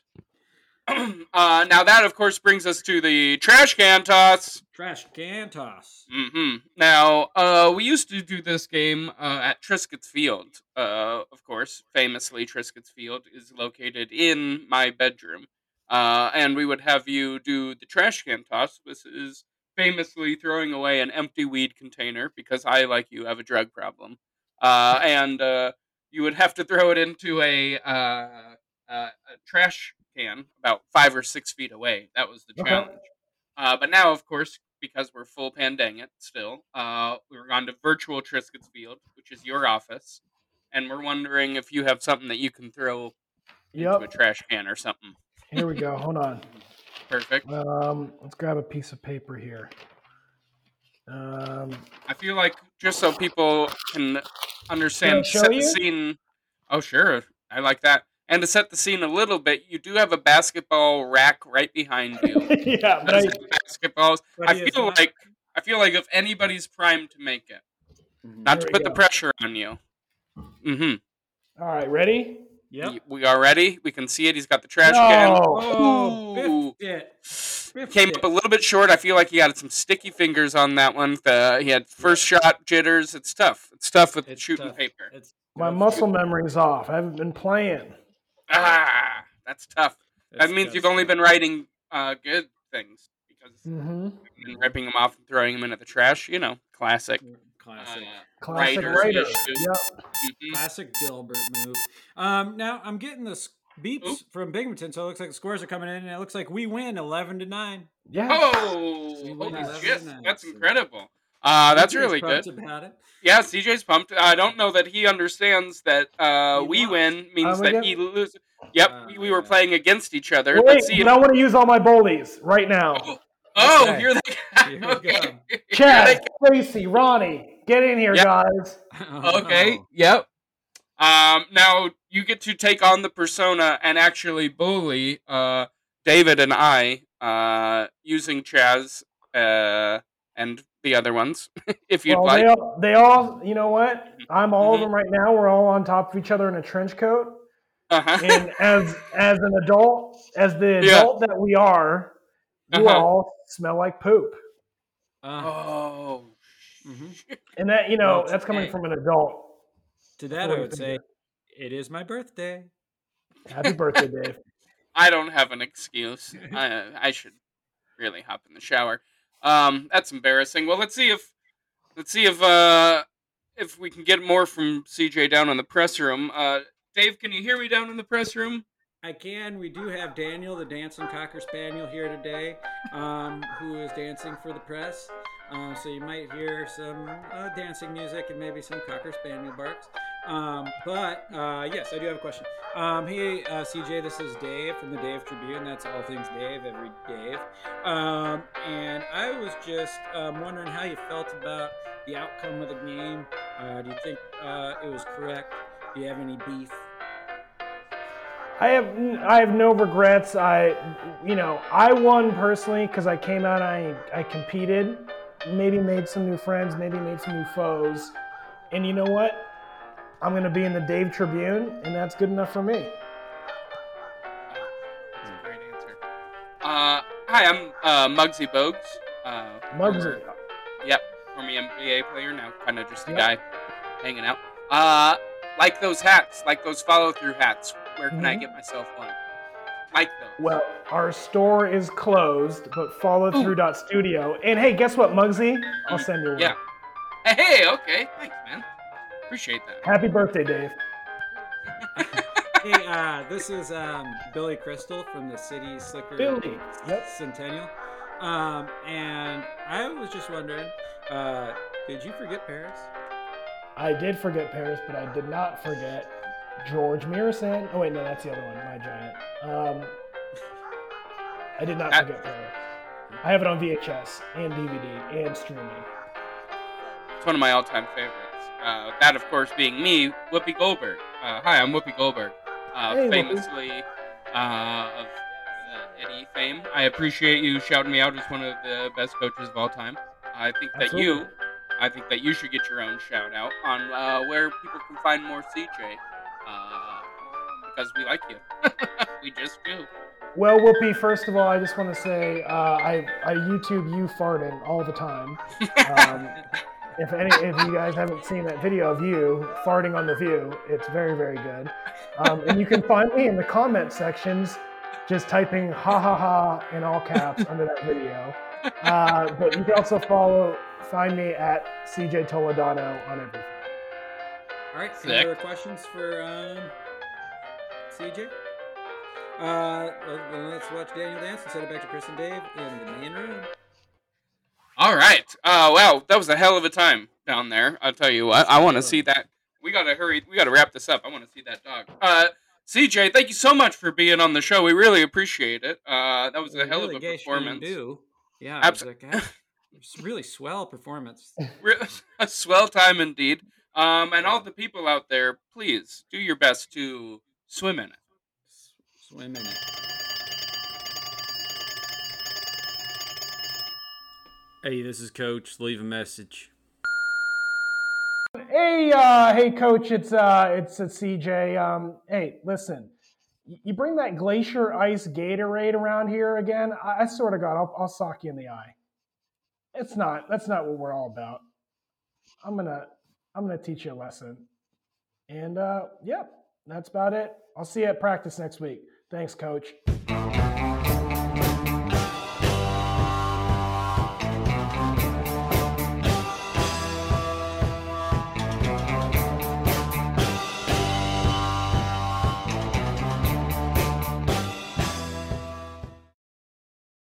uh, now that, of course, brings us to the trash can toss. Trash can toss. hmm Now, uh, we used to do this game uh, at Triscuit's Field. Uh, of course, famously, Triscuit's Field is located in my bedroom. Uh, and we would have you do the trash can toss. This is famously throwing away an empty weed container because I, like you, have a drug problem. Uh, and uh, you would have to throw it into a, a trash can about five or six feet away. That was the Okay. challenge. Uh, but now, of course, because we're full pandang it still, uh, we're gone to virtual Triscuits Field, which is your office, and we're wondering if you have something that you can throw into a trash can or something. Here we go. Hold on. Perfect. Um, let's grab a piece of paper here. Um, I feel like just so people can understand, show set the scene. Oh, sure, I like that. And to set the scene a little bit, you do have a basketball rack right behind you. yeah, but I, basketballs. But I he is feel not- like I feel like if anybody's primed to make it, Mhm. not to There we put the pressure on you. Mm-hmm. all right, ready? Yeah, We are ready. We can see it. He's got the trash can. Oh, Ooh. biffed it. Biffed Came it. up a little bit short. I feel like he had some sticky fingers on that one. The, he had first shot jitters. It's tough. It's tough with It's shooting tough. paper. It's My tough. muscle memory's off. I haven't been playing. Ah, that's tough. That That's- means you've only been writing uh, good things because Mm-hmm. you've been ripping them off and throwing them into the trash. You know, classic. classic. Uh, Classic Writers writer. issue. Yep. mhm. Classic Dilbert move. Um, now I'm getting the beeps Oop. from Binghamton, so it looks like the scores are coming in, and it looks like we win eleven to nine. Yeah. Oh, We holy shit! to nine, That's so- incredible. Uh, that's CJ's really good. About it. Yeah, CJ's pumped. I don't know that he understands that uh, we lost. win means Um, that again- he loses. Yep, Uh, we, we were playing against each other. Wait, Let's see. but If, I want to use all my bullies right now. oh, Okay. you're the guy. Here we Okay. go. Chad, Stacy, Ronnie, get in here, Yep. guys. Okay. Yep. Um. Now you get to take on the persona and actually bully uh David and I uh using Chaz uh and the other ones if you'd well, like. they all, they all, you know what? I'm all of Mhm. them right now. We're all on top of each other in a trench coat. Uh-huh. And as as an adult, as the Yeah. adult that we are, you Uh-huh. all smell like poop. Uh, oh. mhm. And that, you know, Well, that's coming from an adult. To that, I would say, finger. it is my birthday. Happy birthday, Dave. I don't have an excuse. I I should really hop in the shower. Um, that's embarrassing. Well, let's see if let's see if uh if we can get more from CJ down in the press room. Uh, Dave, can you hear me down in the press room? I can. We do have Daniel, the dancing cocker spaniel, here today, um, who is dancing for the press. Um, so you might hear some uh, dancing music and maybe some cocker spaniel barks. Um, but uh, yes, I do have a question. Um, hey, uh, CJ, this is Dave from the Dave Tribune. That's all things Dave, every Dave. Um, and I was just um, wondering how you felt about the outcome of the game. Uh, do you think uh, it was correct? Do you have any beef? I have I have no regrets. I you know I won personally because I came out. I I competed, maybe made some new friends, maybe made some new foes, and you know what? I'm gonna be in the Dave Tribune, and that's good enough for me. That's a great answer. Uh, hi, I'm uh, Muggsy Bogues. Uh, Muggsy. former- Yep, former NBA player now, kind of just a Yep. guy hanging out. Uh, like those hats, like those follow-through hats. Where can I Mhm. get myself one? Like those. Well, our store is closed, but follow through dot studio. And hey, guess what, Muggsy? I'll send you one. Yeah. Hey, okay, thanks, man. Appreciate that. Happy birthday, Dave. hey, uh, this is um, Billy Crystal from the City Slicker Billy, yep. Centennial. Um, and I was just wondering, uh, did you forget Paris? I did forget Paris, but I did not forget George Muresan. Oh wait, no, that's the other one, my giant. Um, I did not That- forget Paris. I have it on VHS and DVD and streaming. It's one of my all-time favorites. Uh, that, of course, being me, Whoopi Goldberg. Uh, hi, I'm Whoopi Goldberg. Uh, Hey, famously uh, of uh, Eddie fame. I appreciate you shouting me out as one of the best coaches of all time. I think that you, I think that you should get your own shout out on uh, where people can find more CJ. Uh, because we like you. we just do. Well, Whoopi, first of all, I just want to say uh, I I YouTube you farting all the time. Um, if any if you guys haven't seen that video of you farting on the view, it's very very good. Um, and you can find me in the comment sections, just typing ha ha ha in all caps under that video. Uh, but you can also follow find me at CJ Toledano on everything. All right, Sick. any other questions for um, CJ? Uh, let's watch Daniel dance and send it back to Chris and Dave in the main room. All right. Uh, wow, that was a hell of a time down there. I'll tell you what. I want to see that. We gotta hurry. We gotta wrap this up. I want to see that dog. Uh, CJ, thank you so much for being on the show. We really appreciate it. Uh, that was a hell of a performance. Do. Yeah, absolutely. Like, it's really swell performance. a swell time indeed. Um, and all the people out there, please do your best to swim in it. Swim in it. Hey, this is Coach. Leave a message. Hey, uh, hey, Coach. It's uh, it's, it's CJ. Um, hey, listen. You bring that glacier ice Gatorade around here again? I, I sort of got. I'll, I'll sock you in the eye. It's not. That's not what we're all about. I'm gonna. I'm gonna teach you a lesson. And uh, yeah, that's about it. I'll see you at practice next week. Thanks, Coach.